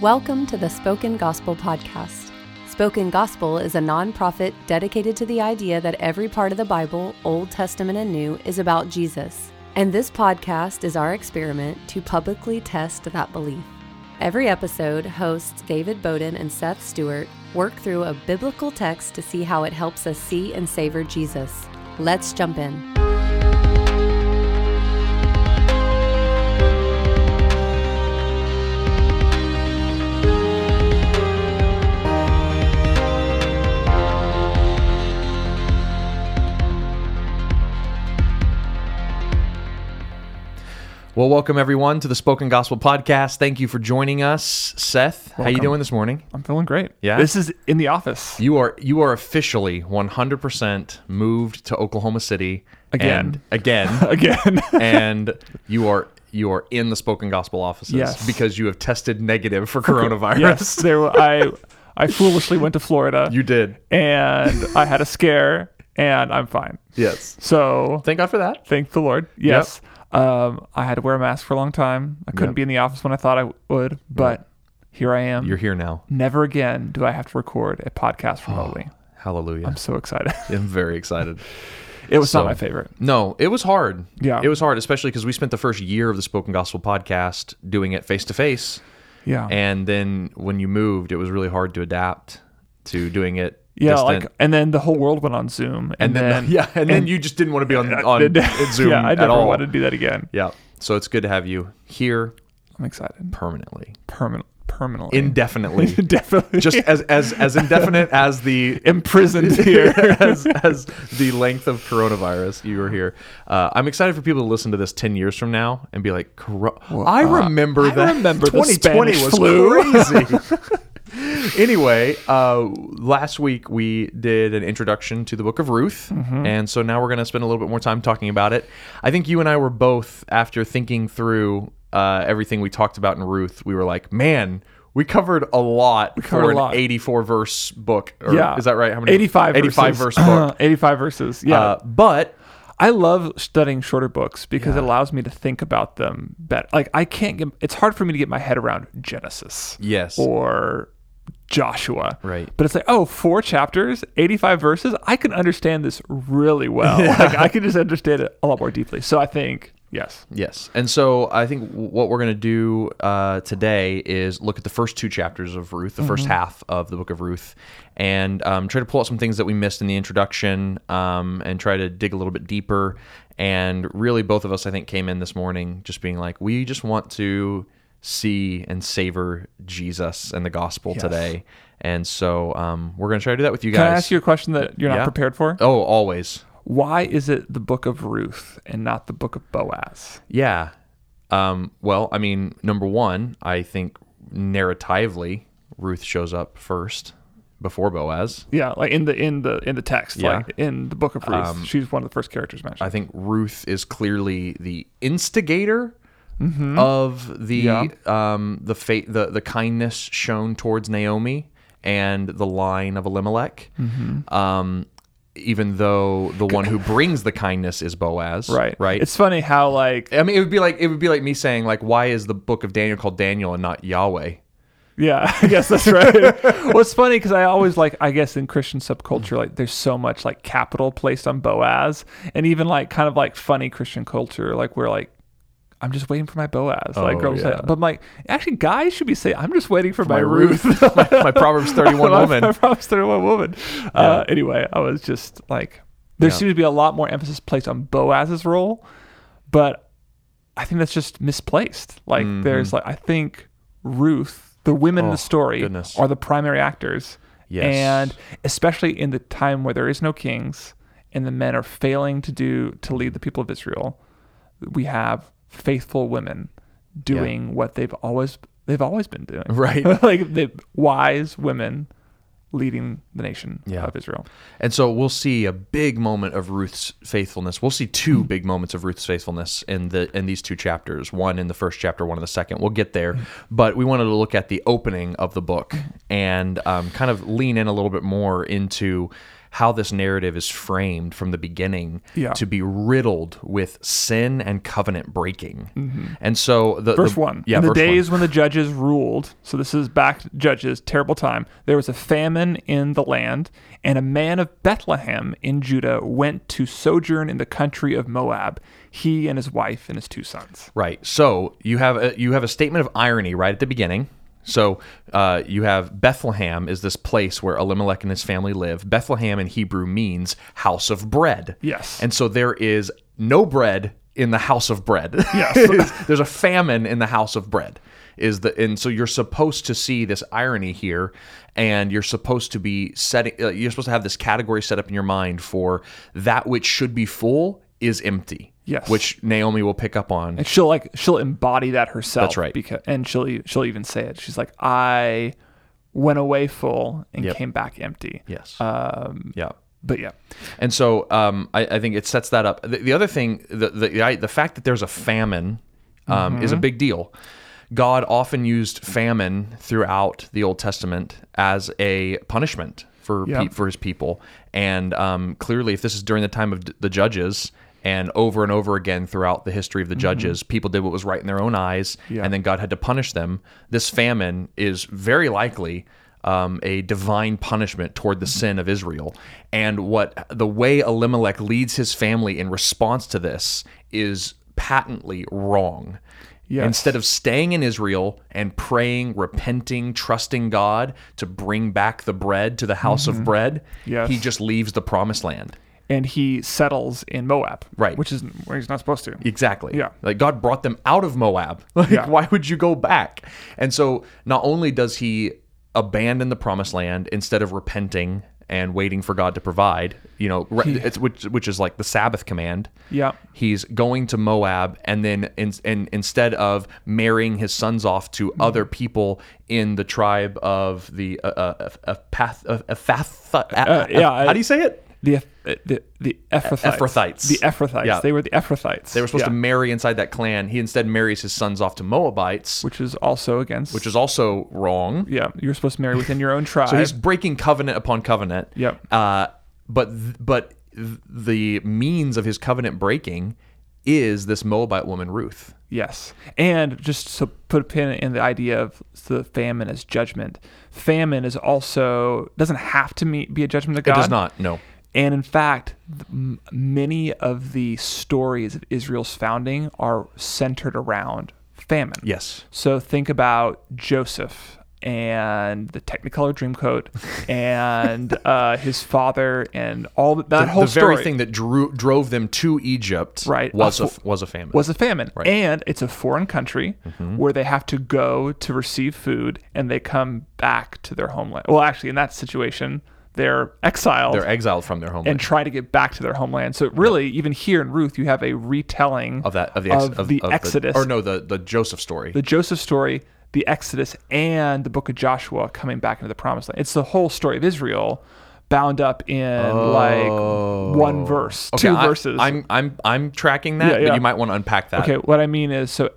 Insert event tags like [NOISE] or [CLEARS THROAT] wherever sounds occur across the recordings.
Welcome to the Spoken Gospel Podcast. Spoken Gospel is a nonprofit dedicated to the idea that every part of the Bible, Old Testament and New, is about Jesus. And this podcast is our experiment to publicly test that belief. Every episode, hosts David Bowden and Seth Stewart work through a biblical text to see how it helps us see and savor Jesus. Let's jump in. Well, welcome everyone to the Spoken Gospel Podcast. Thank you for joining us, Seth. How you doing this morning? I'm feeling great. Yeah? This is in the office. You are you are officially 100% moved to Oklahoma City Again. again, [LAUGHS] Again. and you are you are in the Spoken Gospel offices Yes. because you have tested negative for coronavirus. yes. There I I foolishly went to Florida You did. and I had a scare and I'm fine. Yes. So Thank God for that. thank the Lord. Yes. Um I had to wear a mask for a long time. I couldn't Yep. be in the office when I thought I would, but here I am. You're here now. Never again do I have to record a podcast remotely. Hallelujah. I'm so excited. [LAUGHS] I'm very excited. it was So- not my favorite. No, it was hard. Yeah. It was hard, especially because we spent the first year of the Spoken Gospel podcast doing it face to face. Yeah. And then when you moved, it was really hard to adapt to doing it yeah, distant. like and then the whole world went on Zoom and then, [LAUGHS] yeah, and, then you just didn't want to be on [LAUGHS] on Zoom [LAUGHS] yeah, I never all. want to do that again. Yeah. So it's good to have you here I'm excited. permanently, Permanent permanently. indefinitely, Definitely. just as as as indefinite as the imprisoned here. as, as the length of coronavirus you were here. Uh, I'm excited for people to listen to this 10 years from now and be like, "Coro- I uh, remember I that remember the 2020 Spanish was flu." crazy. [LAUGHS] anyway, uh, last week we did an introduction to the book of Ruth. Mm-hmm. And so now we're going to spend a little bit more time talking about it. I think you and I were both, after thinking through uh, everything we talked about in Ruth, we were like, man, we covered a lot covered for an lot. 84 verse book. Or yeah. Is that right? How many? 85 85 verses. verse book. [LAUGHS] 85 verses. Yeah. Uh, but I love studying shorter books because it allows me to think about them better. Like I can't get it's hard for me to get my head around Genesis yes, or Joshua. Right. But it's like, oh, four chapters, 85 verses. I can understand this really well. Like I can just understand it a lot more deeply. So I think, yes. yes. And so I think what we're going to do uh, today is look at the first two chapters of Ruth, the Mm-hmm. first half of the book of Ruth, and um, try to pull out some things that we missed in the introduction um, and try to dig a little bit deeper. And really, both of us, I think, came in this morning just being like, we just want to see and savor Jesus and the gospel Yes. today. And so um, we're going to try to do that with you guys. Can I ask you a question that you're not Yeah. prepared for? Oh, always. Why is it the book of Ruth and not the book of Boaz? Yeah. Um, well, I mean, number one, I think narratively, Ruth shows up first before Boaz. Yeah, like in the in the in the text, Yeah. like in the book of Ruth, Um, she's one of the first characters mentioned. I think Ruth is clearly the instigator of the Mm-hmm. Yeah. um, the fate the the kindness shown towards Naomi and the line of Elimelech. Mm-hmm. Um, even though the one who brings the kindness is Boaz, right, Right. It's funny how like I mean, it would be like it would be like me saying like, why is the book of Daniel called Daniel and not Yahweh? yeah, [LAUGHS] I guess that's right. [LAUGHS] well, it's funny because I always like I guess in Christian subculture, like there's so much like capital placed on Boaz, and even like kind of like funny Christian culture, like we're like. I'm just waiting for my Boaz. like Oh, girls say, but I'm like, actually, guys should be saying, I'm just waiting for my, my Ruth. [LAUGHS] My, my Proverbs [LAUGHS] 31 my, woman. My Proverbs 31 woman. Uh, anyway, I was just like, there Yeah. seems to be a lot more emphasis placed on Boaz's role, but I think that's just misplaced. Like, there's like, I think Ruth, the women in Mm-hmm. Oh, the story, goodness. are the primary actors. Yes. And especially in the time where there is no kings and the men are failing to do, to lead the people of Israel, we have faithful women doing what they've always they've always been doing [LAUGHS] Right. [LAUGHS] like the wise women leading the nation Yeah. of Israel. And so we'll see a big moment of Ruth's faithfulness. We'll see two big moments of Ruth's faithfulness in the in these two chapters. One in the first chapter, one in the second. We'll get there, but we wanted to look at the opening of the book and um, kind of lean in a little bit more into how this narrative is framed from the beginning Yeah. to be riddled with sin and covenant breaking. Mm-hmm. And so the Verse the- one. yeah, In the verse one. days when the judges ruled, so this is back Judges, terrible time. There was a famine in the land, and a man of Bethlehem in Judah went to sojourn in the country of Moab. He and his wife and his two sons. Right. So you have a, you have a statement of irony right at the beginning. So uh, you have Bethlehem is this place where Elimelech and his family live. Bethlehem in Hebrew means house of bread. Yes. And so there is no bread in the house of bread. [LAUGHS] Yes. There's a famine in the house of bread. Is the and so you're supposed to see this irony here, and you're supposed to be setting. Uh, you're supposed to have this category set up in your mind for that which should be full is empty. Yes. Which Naomi will pick up on. And she'll like she'll embody that herself. That's right. Because and she'll she'll even say it. She's like, I went away full and Yep. came back empty. Yes. Um, yeah. but yeah, And so um, I, I think it sets that up. The, the other thing, the, the the the fact that there's a famine um, is a big deal. God often used famine throughout the Old Testament as a punishment for Yeah. pe- for His people, and um, clearly, if this is during the time of d- the judges. And over and over again throughout the history of the judges, people did what was right in their own eyes, Yeah. and then God had to punish them. This famine is very likely um, a divine punishment toward the sin of Israel. And what the way Elimelech leads his family in response to this is patently wrong. Yes. Instead of staying in Israel and praying, repenting, trusting God to bring back the bread to the house of bread, Mm-hmm. Yes. he just leaves the promised land. And he settles in Moab, Right. Which is where he's not supposed to. Exactly. Yeah. Like God brought them out of Moab. [LAUGHS] Like, Yeah. why would you go back? And so not only does he abandon the promised land instead of repenting and waiting for God to provide, you know, re- it's, which, which is like the Sabbath command. Yeah. He's going to Moab, and then in, in, instead of marrying his sons off to Mm-hmm. other people in the tribe of the uh, uh, uh, Path, uh, Ephath- uh, yeah, I- how do you say it? The uh, the the Ephrathites. Ephrathites. The Ephrathites. Yeah. They were the Ephrathites. They were supposed Yeah. to marry inside that clan. He instead marries his sons off to Moabites, which is also against. which is also wrong. yeah, you're supposed to marry within your own tribe. So he's breaking covenant upon covenant. Yep. Uh, but th- but th- the means of his covenant breaking is this Moabite woman Ruth. Yes. And just to put a pin in the idea of the famine as judgment, famine is also doesn't have to be a judgment of God. It does not. No. And in fact, many of the stories of Israel's founding are centered around famine. Yes. So think about Joseph and the Technicolor Dreamcoat [LAUGHS] and uh, his father and all that, that The, whole the very thing that drew drove them to Egypt Right. was A a, was a famine. was a famine. Right. Mm-hmm. And it's a foreign country where they have to go to receive food and they come back to their homeland. Well, actually, in that situation, they're exiled They're exiled from their homeland. and try to get back to their homeland. So really, even here in Ruth, you have a retelling of that of the ex, of the Exodus, or no the the Joseph story. the Joseph story, the Exodus, and the book of Joshua coming back into the promised land. It's the whole story of Israel bound up in like oh. one verse, Oh. okay, two I, verses. I'm I'm I'm tracking that, Yeah, yeah. but you might want to unpack that. okay, what I mean is so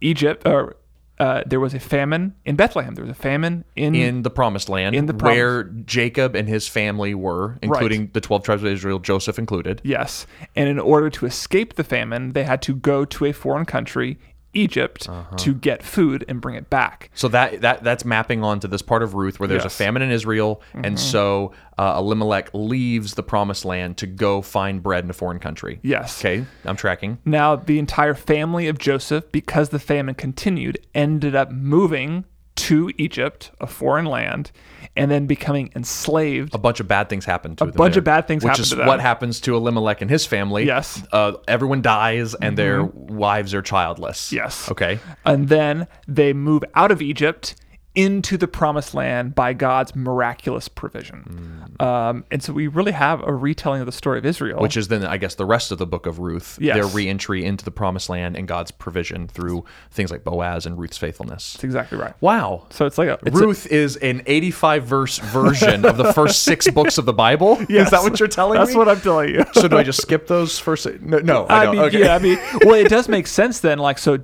Egypt or uh, there was a famine in Bethlehem. There was a famine in, in the promised land In the promise- where Jacob and his family were, including the 12 tribes of Israel, Joseph included. yes, and in order to escape the famine, they had to go to a foreign country, Egypt, Uh-huh. to get food and bring it back. So that that that's mapping onto this part of Ruth where there's a Yes. Mm-hmm. famine in Israel, and so uh, Elimelech leaves the promised land to go find bread in a foreign country. Yes. Okay, I'm tracking. Now, the entire family of Joseph, because the famine continued, ended up moving to Egypt, a foreign land, and then becoming enslaved. A bunch of bad things happen to them. A bunch there, of bad things which happen is to them. what happens to Elimelech and his family. Yes. Mm-hmm. uh, everyone dies and their wives are childless. Yes. Okay. And then they move out of Egypt into the promised land by God's miraculous provision. Um, and so we really have a retelling of the story of Israel. Which is then, I guess, the rest of the book of Ruth, Yes. their reentry into the promised land and God's provision through things like Boaz and Ruth's faithfulness. That's exactly right. Wow. So it's like a it's a- Ruth is an 85 verse version of the [LAUGHS] first six books of the Bible. Is that what you're telling That's me? what I'm telling you. so do I just skip those first? No, no I, I don't. mean, okay. yeah, I mean, well, it does make sense then. Like, so,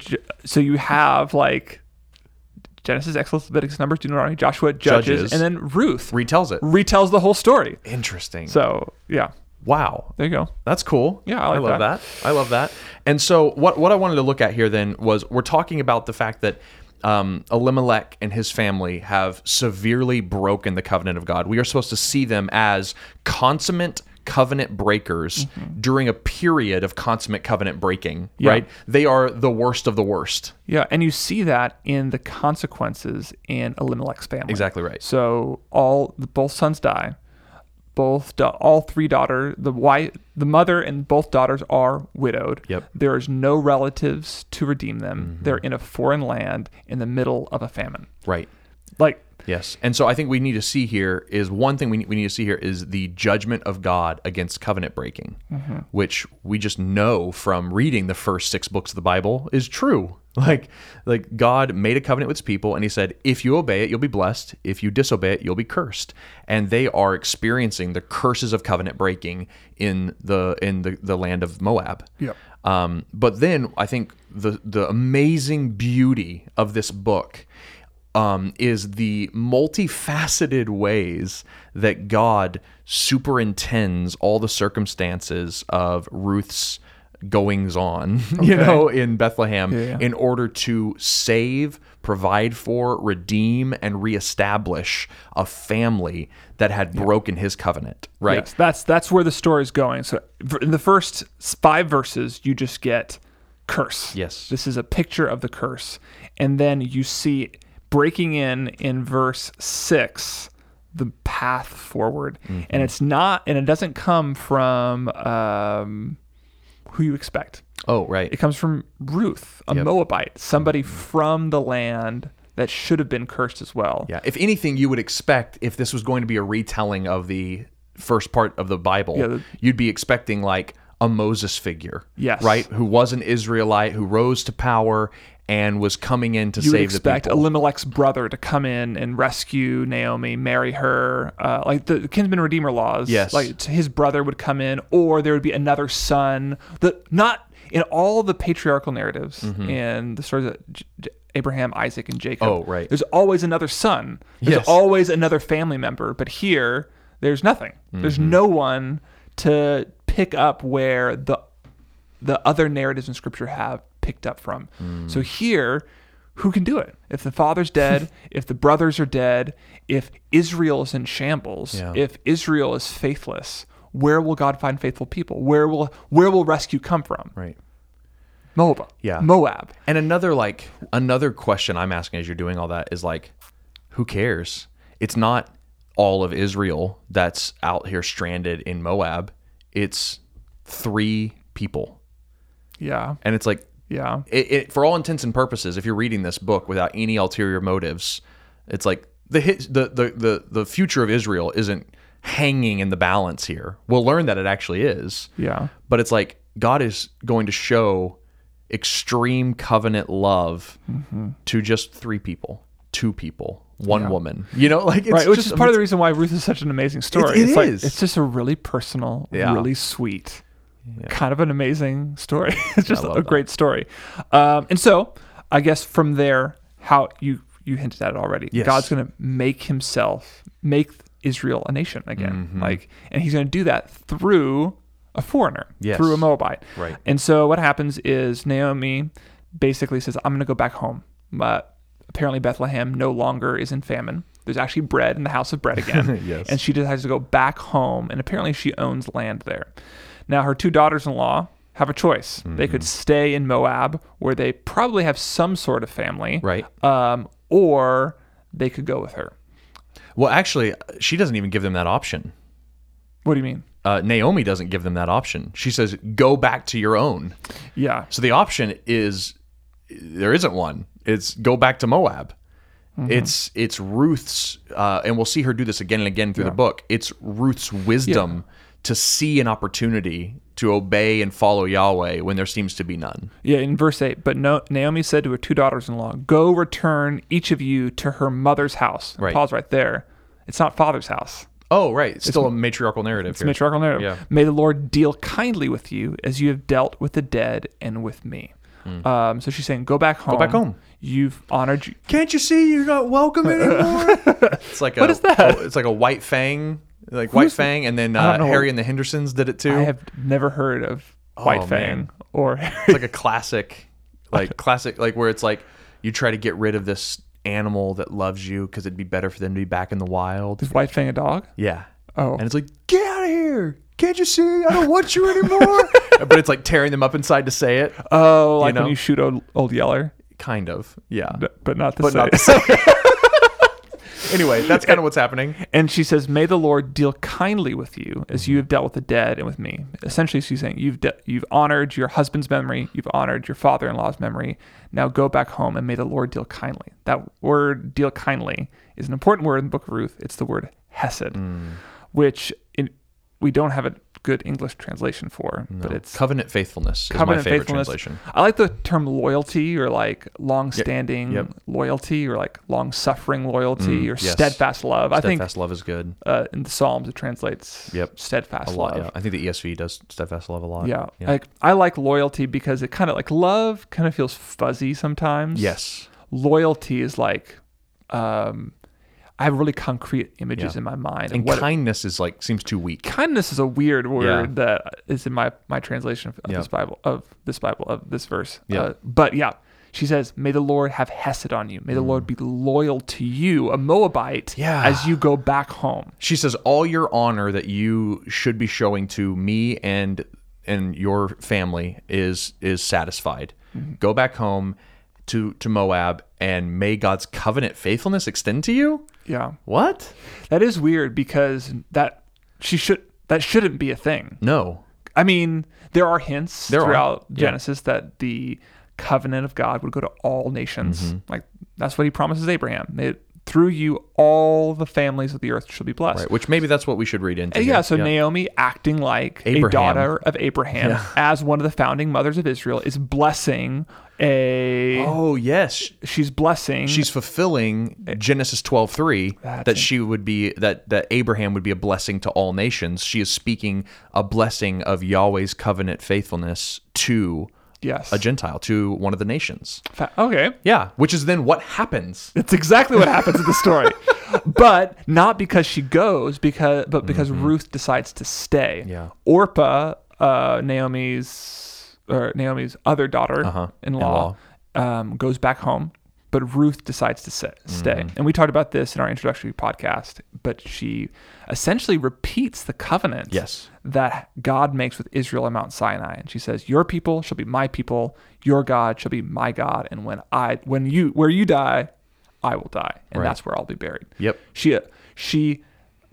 so you have like Genesis, Exodus, Leviticus, Numbers, Deuteronomy, Joshua, Judges, Judges. and then Ruth Retells it. retells the whole story. Interesting. So yeah, wow. there you go. That's cool. Yeah, I like love that. that. I love that. And so, what what I wanted to look at here then was we're talking about the fact that um, Elimelech and his family have severely broken the covenant of God. We are supposed to see them as consummate covenant breakers Mm-hmm. during a period of consummate covenant breaking. Yeah. Right? They are the worst of the worst. Yeah, and you see that in the consequences in Elimelech's family. Exactly right. So all the, both sons die. Both da- all three daughter the wife the mother and both daughters are widowed. Yep. There is no relatives to redeem them. Mm-hmm. They're in a foreign land in the middle of a famine. Right. Like Yes. And so I think we need to see here is one thing we need, we need to see here is the judgment of God against covenant breaking, which we just know from reading the first six books of the Bible is true. [LAUGHS] Like like God made a covenant with his people and he said, if you obey it, you'll be blessed. If you disobey it, you'll be cursed. And they are experiencing the curses of covenant breaking in the in the, the land of Moab. Yep. Um, but then I think the the amazing beauty of this book um, is the multifaceted ways that God superintends all the circumstances of Ruth's goings on, [LAUGHS] you know, in Bethlehem Yeah. in order to save, provide for, redeem, and reestablish a family that had broken his covenant, right? Yes, that's that's where the story is going. So in the first five verses, you just get curse. Yes. this is a picture of the curse, and then you see breaking in in verse six the path forward, Mm-hmm. and it's not, and it doesn't come from um, who you expect. Oh, right. It comes from Ruth, a Yep. Moabite, somebody from the land that should have been cursed as well. Yeah. If anything, you would expect if this was going to be a retelling of the first part of the Bible, Yeah, the- you'd be expecting like a Moses figure. Yes. Right? Who was an Israelite who rose to power and was coming in to you save the expect people. Elimelech's brother to come in and rescue Naomi, marry her, uh, like the kinsman redeemer laws. Yes. like his brother would come in, or there would be another son. The not in all the patriarchal narratives and the stories of J- Abraham, Isaac, and Jacob. Mm-hmm. Oh, right. There's always another son. There's Yes. always another family member. But here, there's nothing. There's Mm-hmm. no one to pick up where the the other narratives in scripture have picked up from. Mm. So here, who can do it? If the father's dead, [LAUGHS] if the brothers are dead, if Israel is in shambles, Yeah. if Israel is faithless, where will God find faithful people? Where will where will rescue come from? right. Moab. Yeah. Moab. And another like another question I'm asking as you're doing all that is like, who cares? It's not all of Israel that's out here stranded in Moab. It's three people. Yeah. And it's like Yeah. it, it, for all intents and purposes, if you're reading this book without any ulterior motives, it's like the the, the the the future of Israel isn't hanging in the balance here. We'll learn that it actually is, Yeah. but it's like God is going to show extreme covenant love mm-hmm. to just three people, two people, one woman. You know, like it's right, which just, is part of the reason why Ruth is such an amazing story. it it's like it's just a really personal, Yeah. really sweet, kind of an amazing story. [LAUGHS] it's just a that. great story. Um, and so, I guess from there, how you you hinted at it already. Yes. God's going to make Himself make Israel a nation again, Mm-hmm. like, and He's going to do that through a foreigner, Yes. through a Moabite. Right. And so what happens is Naomi basically says, I'm going to go back home. But apparently Bethlehem no longer is in famine. There's actually bread in the house of bread again. [LAUGHS] Yes. And she decides to go back home. And apparently she owns land there. Now, her two daughters in law have a choice. They could Mm-hmm. stay in Moab, where they probably have some sort of family. Right. Um, or they could go with her. well, actually, she doesn't even give them that option. What do you mean? Uh, Naomi doesn't give them that option. She says, "Go back to your own." Yeah. So the option is there isn't one. It's go back to Moab. It's it's Ruth's, uh, and we'll see her do this again and again through the book. It's Ruth's wisdom to see an opportunity to obey and follow Yahweh when there seems to be none. Yeah, in verse 8, but no, Naomi said to her two daughters in law, Go return each of you to her mother's house. Right. Pause right there. It's not father's house. Oh, right. It's still a matriarchal narrative. It's here. a matriarchal narrative. Yeah. May the Lord deal kindly with you as you have dealt with the dead and with me. Um, so she's saying, "Go back home. Go back home. You've honored. You. Can't you see you're not welcome [LAUGHS] anymore? it's like What a, is that? oh, it's like a white fang, like white Who's- fang, and then uh. Harry and the Hendersons did it too. I have never heard of White Oh, Fang man. or it's like a classic, like [LAUGHS] classic, like where it's like you try to get rid of this animal that loves you because it'd be better for them to be back in the wild. is White Fang a dog? Yeah. Oh. And it's like, get out of here. Can't you see? I don't want you anymore. [LAUGHS] [LAUGHS] but it's like tearing them up inside to say it. Oh, like know? when you shoot old, old Yeller, Kind of. Yeah. but, but not the but same. not the same. Anyway, that's kind of what's happening. And she says, "May the Lord deal kindly with you as you have dealt with the dead and with me." Essentially, she's saying, "You've de- you've honored your husband's memory, you've honored your father-in-law's memory. Now go back home and may the Lord deal kindly." That word "deal kindly" is an important word in the Book of Ruth. It's the word hesed, Mm. which in, we don't have a good English translation for, but it's Covenant faithfulness is my covenant favorite faithfulness. translation. I like the term loyalty or like long-standing Yep. loyalty or like long-suffering loyalty or yes. steadfast love. I think Steadfast love is good. uh, in the Psalms it translates Yep. steadfast A lot. love. Yeah. I think the ESV does steadfast love a lot. Yeah. Like I like loyalty because it kind of like love kind of feels fuzzy sometimes. yes. Loyalty is like um I have really concrete images Yeah. in my mind. of And what kindness is like seems too weak. kindness is a weird word Yeah. that is in my my translation of Yeah. this Bible of this Bible of this verse. Yeah. Uh, but yeah, she says, "May the Lord have hesed on you. May the Mm. Lord be loyal to you, a Moabite, Yeah. as you go back home." She says all your honor that you should be showing to me and and your family is is satisfied. Mm-hmm. Go back home to to Moab and may God's covenant faithfulness extend to you? Yeah, What? that is weird because that she should that shouldn't be a thing. No. I mean, there are hints There are, throughout yeah. Genesis that the covenant of God would go to all nations. Mm-hmm. Like that's what He promises Abraham. It, through you, all the families of the earth shall be blessed. Right. Which maybe that's what we should read into. Here. yeah, so Naomi acting like Abraham. a daughter of Abraham as one of the founding mothers of Israel is blessing a Oh yes. she's blessing She's fulfilling Genesis 12:3 That's that she would be that that Abraham would be a blessing to all nations. She is speaking a blessing of Yahweh's covenant faithfulness to yes. a Gentile, to one of the nations. Okay. Yeah, which is then what happens. That's exactly what happens in the story. [LAUGHS] but not because she goes, because but because Ruth decides to stay. Mm-hmm. Yeah. Orpah, uh, Naomi's or Naomi's other daughter Uh-huh. in law, um, goes back home, but Ruth decides to sa- stay. Mm-hmm. And we talked about this in our introductory podcast. But she essentially repeats the covenant Yes. that God makes with Israel on Mount Sinai. And she says, Your people shall be my people, your God shall be my God, and when I when you where you die, I will die. And Right. that's where I'll be buried. Yep. She she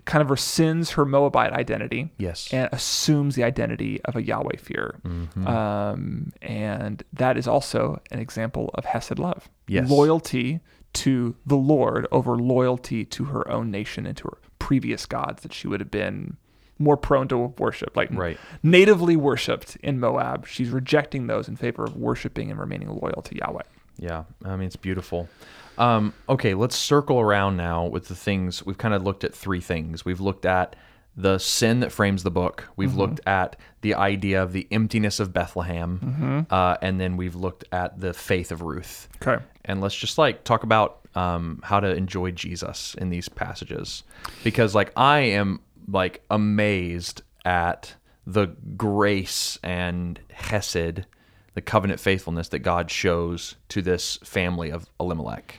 kind of rescinds her Moabite identity. Yes. And assumes the identity of a Yahweh fear. Mm-hmm. Um, and that is also an example of Hesed love. Yes. Loyalty to the Lord over loyalty to her own nation and to her previous gods that she would have been more prone to worship, like Right. natively worshipped in Moab. She's rejecting those in favor of worshiping and remaining loyal to Yahweh. Yeah, I mean it's beautiful. Um, okay, let's circle around now with the things we've kind of looked at. Three things we've looked at: the sin that frames the book. We've Mm-hmm. looked at the idea of the emptiness of Bethlehem, Mm-hmm. uh, and then we've looked at the faith of Ruth. Okay. And let's just like talk about um, how to enjoy Jesus in these passages, because like I am like amazed at the grace and hesed, the covenant faithfulness that God shows to this family of Elimelech.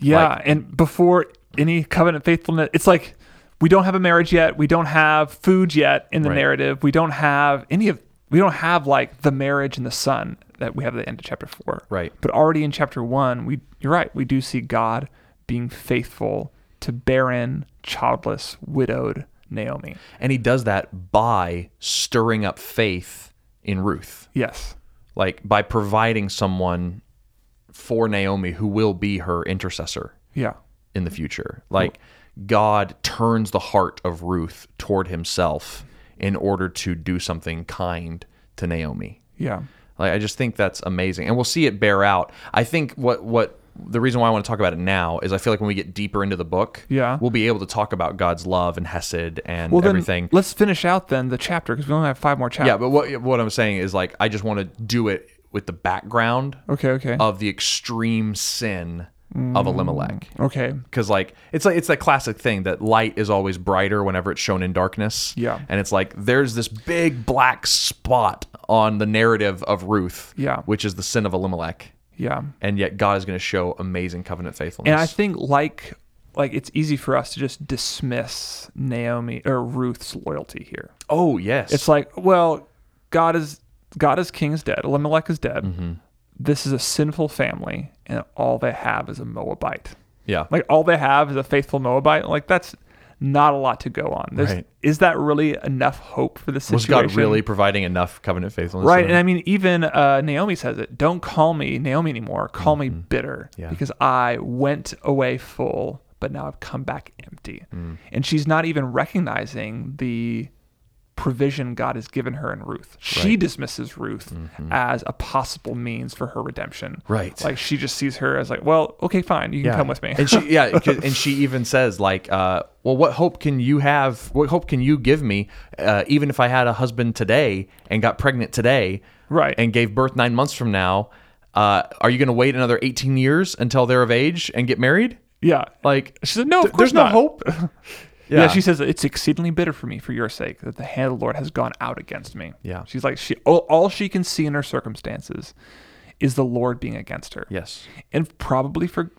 Yeah, Like- and before any covenant faithfulness, it's like we don't have a marriage yet. We don't have food yet in the Right. narrative. We don't have any of. We don't have like the marriage and the son that we have at the end of chapter four. Right. But already in chapter one, we you're right. We do see God being faithful to barren, childless, widowed Naomi. And he does that by stirring up faith in Ruth, Yes. like by providing someone for Naomi who will be her intercessor. Yeah. in the future. Like God turns the heart of Ruth toward himself in order to do something kind to Naomi. Yeah. Like I just think that's amazing. And we'll see it bear out. I think what what the reason why I want to talk about it now is I feel like when we get deeper into the book, Yeah. we'll be able to talk about God's love and Hesed and Well, then everything. let's finish out then the chapter because we only have five more chapters. Yeah, but what what I'm saying is like I just want to do it with the background Okay, okay. of the extreme sin of mm, Elimelech. okay. Because like it's like it's that classic thing that light is always brighter whenever it's shown in darkness. Yeah. And it's like there's this big black spot on the narrative of Ruth. Yeah. Which is the sin of Elimelech. Yeah. And yet God is going to show amazing covenant faithfulness. And I think like like it's easy for us to just dismiss Naomi or Ruth's loyalty here. oh yes. It's like, well, God is God is king is dead. Elimelech is dead. Mm-hmm. This is a sinful family, and all they have is a Moabite. yeah. Like all they have is a faithful Moabite. Like that's not a lot to go on. There's, Right. Is that really enough hope for the situation? Was? God really providing enough covenant faithfulness? Right, and I mean, even uh, Naomi says it. Don't call me Naomi anymore. Call me bitter, Mm-hmm. Yeah. because I went away full, but now I've come back empty. Mm. And she's not even recognizing the provision God has given her in Ruth. She dismisses Ruth as a possible means for her redemption. Mm-hmm. Right. like she just sees her as like, well, okay, fine, you can yeah. come with me. and she, yeah, [LAUGHS] and she even says like, uh, "Well, what hope can you have? What hope can you give me? Uh, even if I had a husband today and got pregnant today, Right. and gave birth nine months from now, uh, are you going to wait another eighteen years until they're of age and get married? yeah, Like, she said, no, th- there's course no not." hope. [LAUGHS] Yeah. she says it's exceedingly bitter for me for your sake that the hand of the Lord has gone out against me. Yeah. she's like she all, all she can see in her circumstances is the Lord being against her, yes, and probably for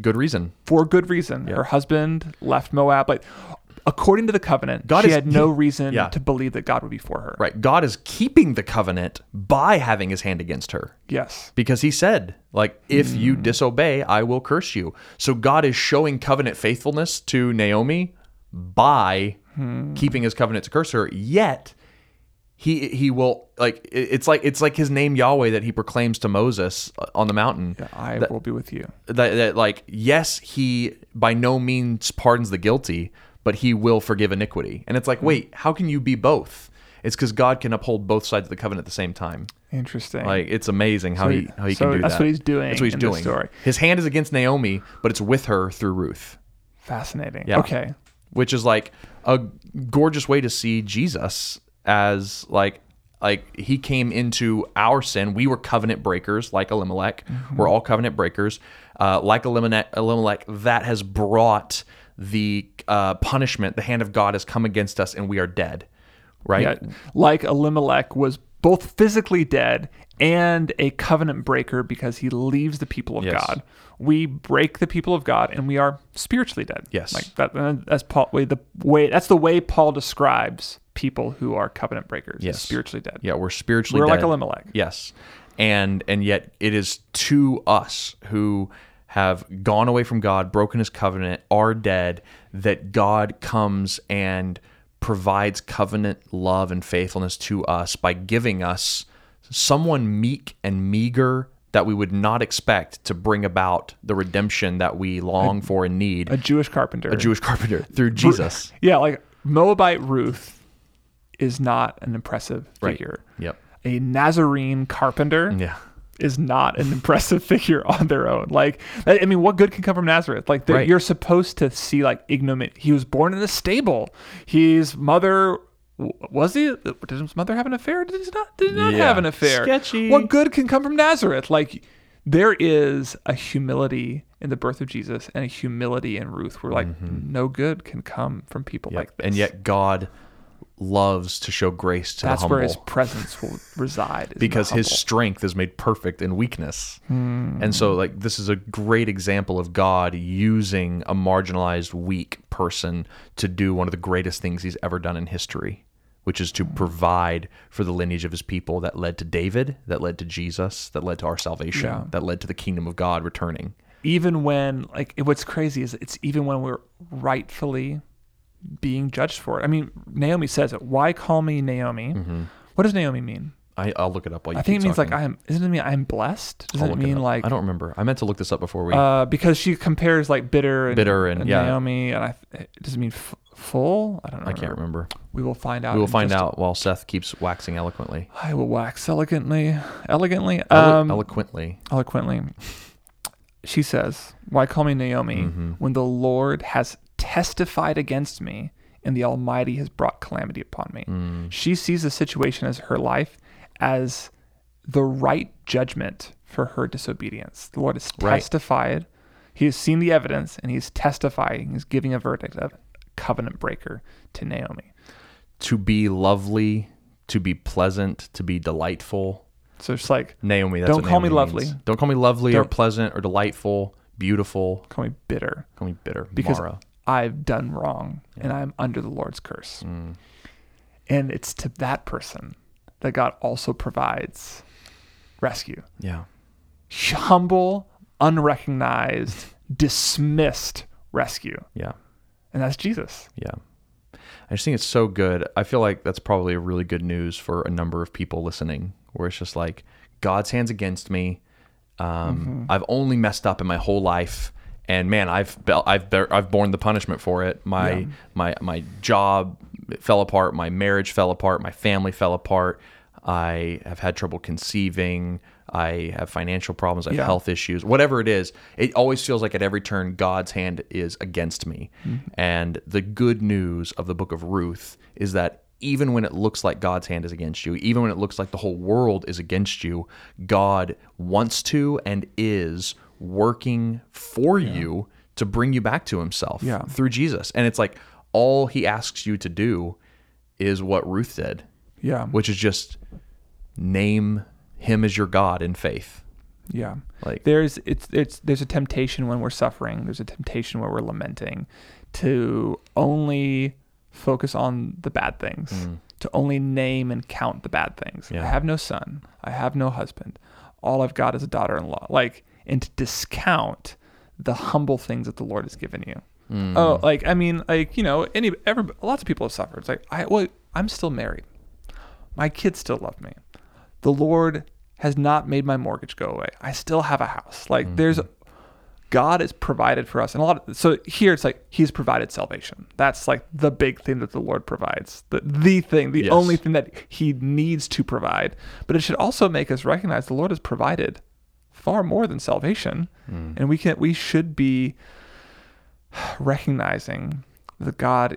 good reason. for good reason. Her husband left Moab. Like according to the covenant, God she had no reason Yeah. to believe that God would be for her. Right, God is keeping the covenant by having His hand against her. Yes. because he said like if you Hmm. disobey i will curse you so god is showing covenant faithfulness to naomi by Hmm. keeping his covenant to curse her yet he he will like it's like it's like his name yahweh that he proclaims to moses uh, on the mountain I will be with you. that, that like yes he by no means pardons the guilty but he will forgive iniquity and it's Hmm. like wait how can you be both it's because god can uphold both sides of the covenant at the same time Interesting. like it's amazing how So he how he so can do that's that. That's what he's doing That's what he's in doing. story. His hand is against Naomi, but it's with her through Ruth, Fascinating. Yeah. Okay. Which is like a gorgeous way to see Jesus as like like he came into our sin. We were covenant breakers, like Elimelech. Mm-hmm. We're all covenant breakers, uh, like Elimelech. Elimelech that has brought the uh, punishment. The hand of God has come against us, and we are dead. Right. Yeah, like Elimelech was both physically dead and a covenant breaker because he leaves the people of Yes. God. We break the people of God and we are spiritually dead. Yes. like that. uh, That's Paul. Way the way that's the way Paul describes people who are covenant breakers. Yes. spiritually dead. Yeah, we're spiritually We're like dead. Elimelech. Yes. And and yet it is to us who have gone away from God, broken his covenant, are dead, that God comes and provides covenant love and faithfulness to us by giving us someone meek and meager that we would not expect to bring about the redemption that we long for and need. A Jewish carpenter. A Jewish carpenter through Jesus. Yeah, like Moabite Ruth is not an impressive Right. figure. Yep. A Nazarene carpenter Yeah. is not an [LAUGHS] impressive figure on their own. Like, I mean, what good can come from Nazareth? Like, Right. you're supposed to see like ignominy. He was born in a stable. His mother was he? Did his mother have an affair? Did he not? Did he not Yeah. have an affair? Sketchy. What good can come from Nazareth? Like, there is a humility in the birth of Jesus and a humility in Ruth where like no good can come from people like this. Mm-hmm. and yet God loves to show grace to that's the humble. where his presence will [LAUGHS] reside. is in the because his strength is made perfect in weakness. Hmm. And so like this is a great example of God using a marginalized weak person to do one of the greatest things he's ever done in history, which is to provide for the lineage of his people that led to David, that led to Jesus, that led to our salvation, Yeah. that led to the kingdom of God returning. even when like what's crazy is it's even when we're rightfully being judged for it. I mean, Naomi says it. Why call me Naomi? What does Naomi mean? I, I'll look it up while you I think it means like. I am. Isn't it mean I'm blessed? Doesn't it mean up. like I don't remember. I meant to look this up before we. uh, because she compares like bitter and Bitter and- yeah. Naomi and I does it mean f- full? I don't know. I can't remember. We will find out. We will find just a- out while Seth keeps waxing eloquently. I will wax elegantly, elegantly, um, eloquently. eloquently. She says, Why call me Naomi Mm-hmm. when the Lord has testified against me and the Almighty has brought calamity upon me? Mm. She sees the situation as her life as the right judgment for her disobedience. The Lord has Right. testified. He has seen the evidence and he's testifying. He's giving a verdict of covenant breaker to Naomi. To be lovely, to be pleasant, to be delightful. So it's like, Naomi, that's Don't call me lovely. means. Don't call me lovely or Don't- pleasant or delightful, beautiful. call me bitter Call me bitter. because Mara. I've done wrong and I'm under the Lord's curse. Mm. And it's to that person that God also provides rescue. Yeah. Humble, unrecognized, dismissed rescue. Yeah. And that's Jesus. Yeah. I just think it's so good. I feel like that's probably a really good news for a number of people listening, where it's just like God's hands against me. Um, I've only messed up in my whole life, and man, I've be- I've be- I've borne the punishment for it. My Yeah. my my job fell apart. My marriage fell apart. My family fell apart. I have had trouble conceiving. I have financial problems. I have Yeah. health issues. Whatever it is, it always feels like at every turn God's hand is against me. Mm-hmm. And the good news of the book of Ruth is that even when it looks like God's hand is against you, even when it looks like the whole world is against you, God wants to and is working for you to bring you back to himself Yeah. through Jesus. And it's like all he asks you to do is what Ruth did, Yeah. which is just name him as your God in faith. Yeah. Like- there's it's it's there's a temptation when we're suffering, there's a temptation where we're lamenting to only focus on the bad things, mm. to only name and count the bad things. Yeah. I have no son, I have no husband. All I've got is a daughter-in-law. Like and to discount the humble things that the Lord has given you. Mm. Oh, like I mean, like you know, any every lots of people have suffered. It's like I well, I'm still married. My kids still love me. The Lord has not made my mortgage go away. I still have a house. Like mm-hmm. there's God has provided for us. And a lot of so here it's like he's provided salvation. That's like the big thing that the Lord provides. The the thing, the Yes. only thing that he needs to provide. But it should also make us recognize the Lord has provided far more than salvation. Mm. And we can we should be recognizing that God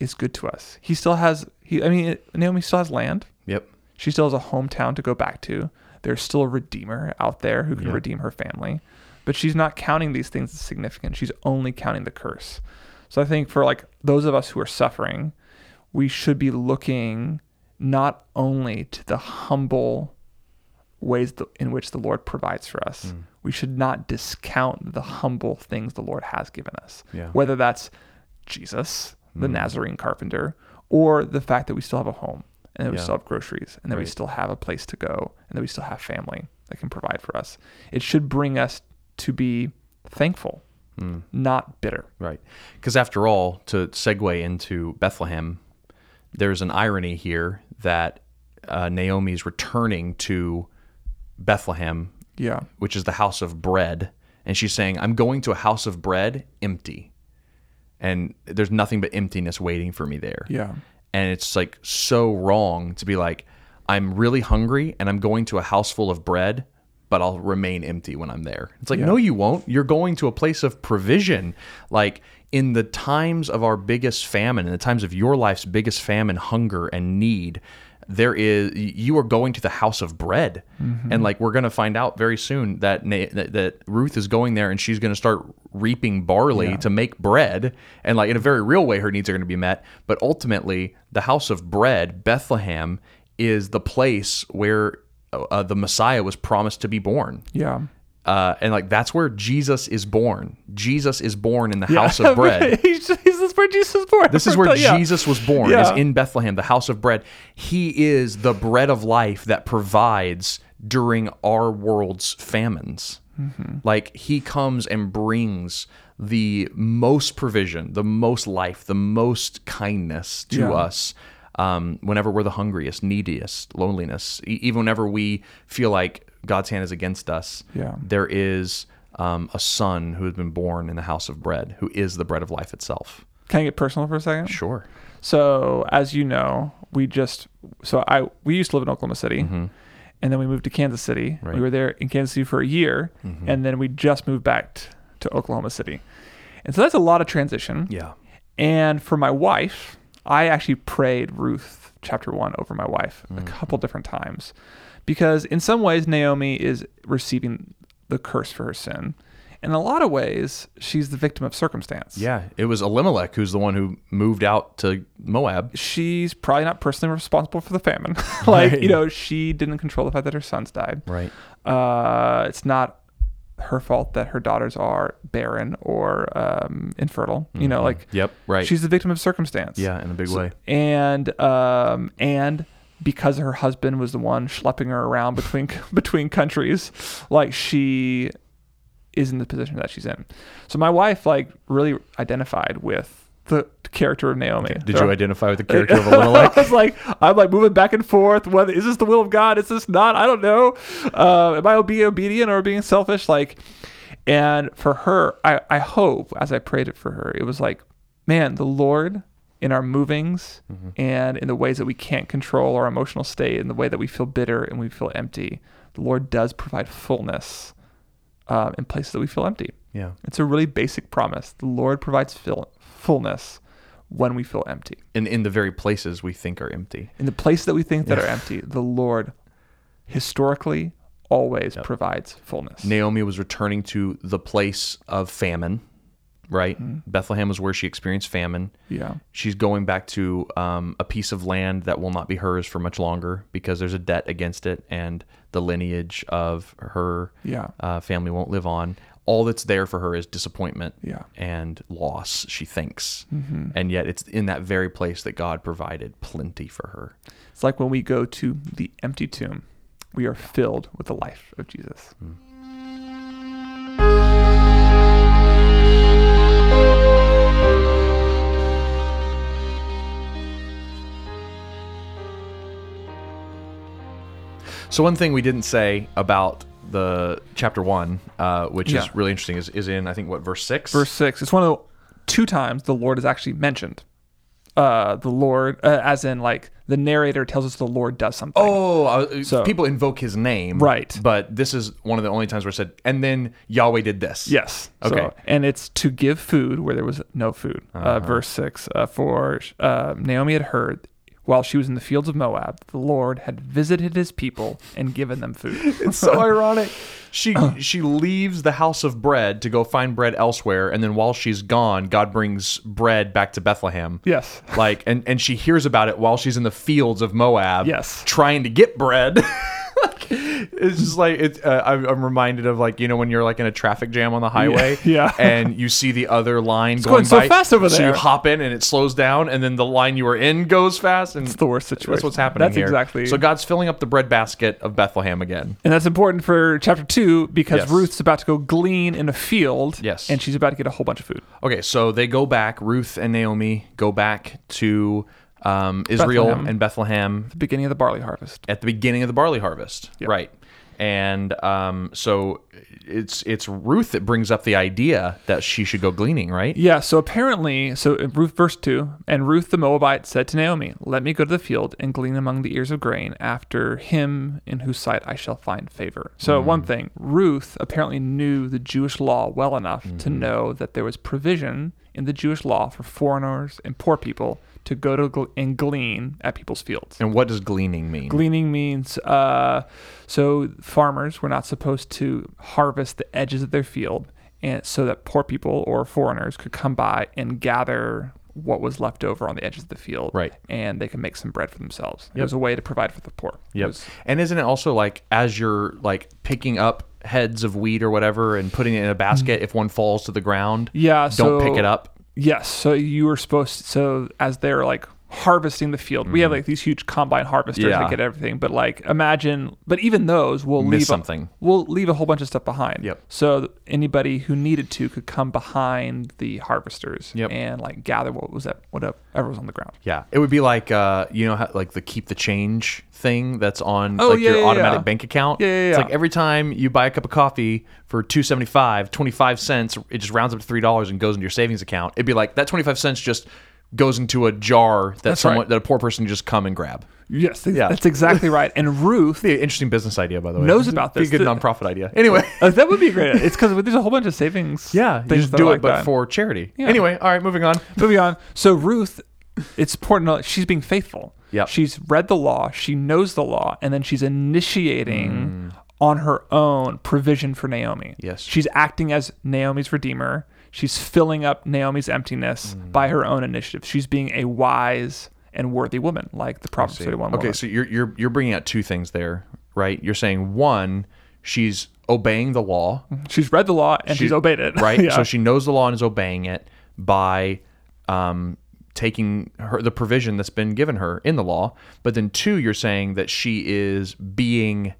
is good to us. He still has he I mean Naomi still has land. Yep. She still has a hometown to go back to. There's still a redeemer out there who can redeem her family. But she's not counting these things as significant. She's only counting the curse. So I think for like those of us who are suffering, we should be looking not only to the humble ways th- in which the Lord provides for us. Hmm. We should not discount the humble things the Lord has given us. Yeah. Whether that's Jesus, the Hmm. Nazarene carpenter, or the fact that we still have a home and that we Yeah. still have groceries and that we still have a place to go and that we still have family that can provide for us. It should bring us to be thankful, Hmm. not bitter. Right. Because after all, to segue into Bethlehem, there's an irony here that uh, Naomi's returning to Bethlehem, Yeah. which is the house of bread. And she's saying, I'm going to a house of bread empty. And there's nothing but emptiness waiting for me there. Yeah. And it's like so wrong to be like, I'm really hungry and I'm going to a house full of bread, but I'll remain empty when I'm there. It's like, Yeah. no, you won't. You're going to a place of provision. Like in the times of our biggest famine, in the times of your life's biggest famine, hunger, and need, there is you are going to the house of bread. And like we're going to find out very soon that, Na- that that Ruth is going there and she's going to start reaping barley Yeah. to make bread. And like in a very real way her needs are going to be met. But ultimately the house of bread Bethlehem is the place where uh, the Messiah was promised to be born. Yeah. uh, and like that's where Jesus is born. Jesus is born in the house of [LAUGHS] bread. he's, he's, this is where Jesus was born. this is where [LAUGHS] Yeah. Jesus was born, Yeah. is in Bethlehem, the house of bread. He is the bread of life that provides during our world's famines. Mm-hmm. Like he comes and brings the most provision, the most life, the most kindness to Yeah. us. Um, whenever we're the hungriest, neediest, loneliness, e- even whenever we feel like God's hand is against us, Yeah. there is um, a son who has been born in the house of bread, who is the bread of life itself. Can I get personal for a second? Sure. So, as you know, we just so I we used to live in Oklahoma City, and then we moved to Kansas City. Mm-hmm. Right. Mm-hmm. We were there in Kansas City for a year, and then we just moved back t- to Oklahoma City. And so that's a lot of transition. Yeah. And for my wife, I actually prayed Ruth chapter one over my wife a couple different times because in some ways Naomi is receiving the curse for her sin. In a lot of ways, she's the victim of circumstance. Yeah, it was Elimelech who's the one who moved out to Moab. She's probably not personally responsible for the famine. [LAUGHS] like, Right. you know, she didn't control the fact that her sons died. Right. Uh, it's not her fault that her daughters are barren or um, infertile. You know, like Yep. Right. she's the victim of circumstance. yeah, in a big So- way. and um, and because her husband was the one schlepping her around between [LAUGHS] between countries, like she is in the position that she's in. So my wife like really identified with the character of Naomi. Did you identify with the [LAUGHS] character of [LAUGHS] Elimelech? I was like, I'm like moving back and forth. Whether is this the will of God? Is this not? I don't know. Uh, am I being obedient or being selfish? Like, and for her, I, I hope as I prayed it for her, it was like, man, the Lord in our movings and in the ways that we can't control our emotional state, in the way that we feel bitter and we feel empty, the Lord does provide fullness uh, in places that we feel empty. Yeah. It's a really basic promise. The Lord provides fill- fullness when we feel empty. In in the very places we think are empty. In the places that we think that are empty, the Lord historically always provides fullness. Naomi was returning to the place of famine, right? Bethlehem was where she experienced famine. yeah. She's going back to um, a piece of land that will not be hers for much longer because there's a debt against it, and the lineage of her Yeah. uh, family won't live on. All that's there for her is disappointment Yeah. and loss, she thinks. And yet it's in that very place that God provided plenty for her. It's like when we go to the empty tomb, we are filled with the life of Jesus. So one thing we didn't say about the chapter one, uh, which Yeah. is really interesting, is, is in I think what verse six. Verse 6, it's one of the two times the Lord is actually mentioned. Uh, the Lord, uh, as in, like, the narrator tells us the Lord does something. Oh, uh, So- people invoke his name, Right. But this is one of the only times where it said, and then Yahweh did this. Yes. Okay. So, and it's to give food where there was no food. uh Uh-huh. verse 6 uh, For uh, Naomi had heard while she was in the fields of Moab, the Lord had visited his people and given them food. [LAUGHS] It's so ironic. She [CLEARS THROAT] she leaves the house of bread to go find bread elsewhere, and then while she's gone, God brings bread back to Bethlehem. yes. Like, and and she hears about it while she's in the fields of Moab. Yes. trying to get bread. [LAUGHS] it's just like it's. Uh, I'm, I'm reminded of like you know when you're like in a traffic jam on the highway, [LAUGHS] Yeah. and you see the other line going so by, fast over So there. you hop in and it slows down, and then the line you were in goes fast, and It's the worst situation. that's what's happening That's here. exactly. So God's filling up the bread basket of Bethlehem again. And that's important for chapter two because Yes. Ruth's about to go glean in a field. Yes. And she's about to get a whole bunch of food. Okay, so they go back. Ruth and Naomi go back to um, Israel Bethlehem. and Bethlehem At The beginning of the barley harvest. at the beginning of the barley harvest, Yep. right? And um, so it's it's Ruth that brings up the idea that she should go gleaning, right? Yeah, so apparently, so Ruth verse 2, and Ruth the Moabite said to Naomi, Let me go to the field and glean among the ears of grain after him in whose sight I shall find favor. So, one thing, Ruth apparently knew the Jewish law well enough to know that there was provision in the Jewish law for foreigners and poor people to go to gl- and glean at people's fields. And what does gleaning mean? Gleaning means uh, so farmers were not supposed to harvest the edges of their field, and so that poor people or foreigners could come by and gather what was left over on the edges of the field, Right. And they can make some bread for themselves. It was a way to provide for the poor. Yep. was- And isn't it also like as you're like picking up heads of wheat or whatever and putting it in a basket, if one falls to the ground, yeah. don't so, pick it up. Yes. So you were supposed. so as they're like harvesting the field, we have like these huge combine harvesters Mm-hmm. Yeah. that get everything. But like imagine, but even those will Miss leave a- something. we'll leave a whole bunch of stuff behind. Yep. So anybody who needed to could come behind the harvesters Yep. and like gather what was that whatever was on the ground. Yeah, it would be like uh, you know, how, like the keep the change thing that's on Oh, like yeah, your yeah, automatic yeah. bank account. Yeah, yeah, It's like every time you buy a cup of coffee for two seventy five, twenty five cents, it just rounds up to three dollars and goes into your savings account. It'd be like that twenty five cents just goes into a jar that That's someone right. that a poor person can just come and grab. Yes, Yeah. that's exactly right. And Ruth the interesting business idea, by the way. Knows about Be this. a good nonprofit idea. Anyway. uh, that would be great. It's because there's a whole bunch of savings. Yeah, you things just do it, like but that. for charity. Yeah. Anyway, all right, moving on. [LAUGHS] Moving on. So Ruth, it's important. to She's being faithful. Yep. She's read the law, she knows the law, and then she's initiating on her own provision for Naomi. Yes. She's acting as Naomi's redeemer. She's filling up Naomi's emptiness by her own initiative. She's being a wise and worthy woman, like the Proverbs 31 Okay, woman. so you're you're you're bringing out two things there, right? You're saying one, she's obeying the law, she's read the law and she's obeyed it. right? [LAUGHS] yeah. So she knows the law and is obeying it by um, taking her the provision that's been given her in the law. But then two, you're saying that she is being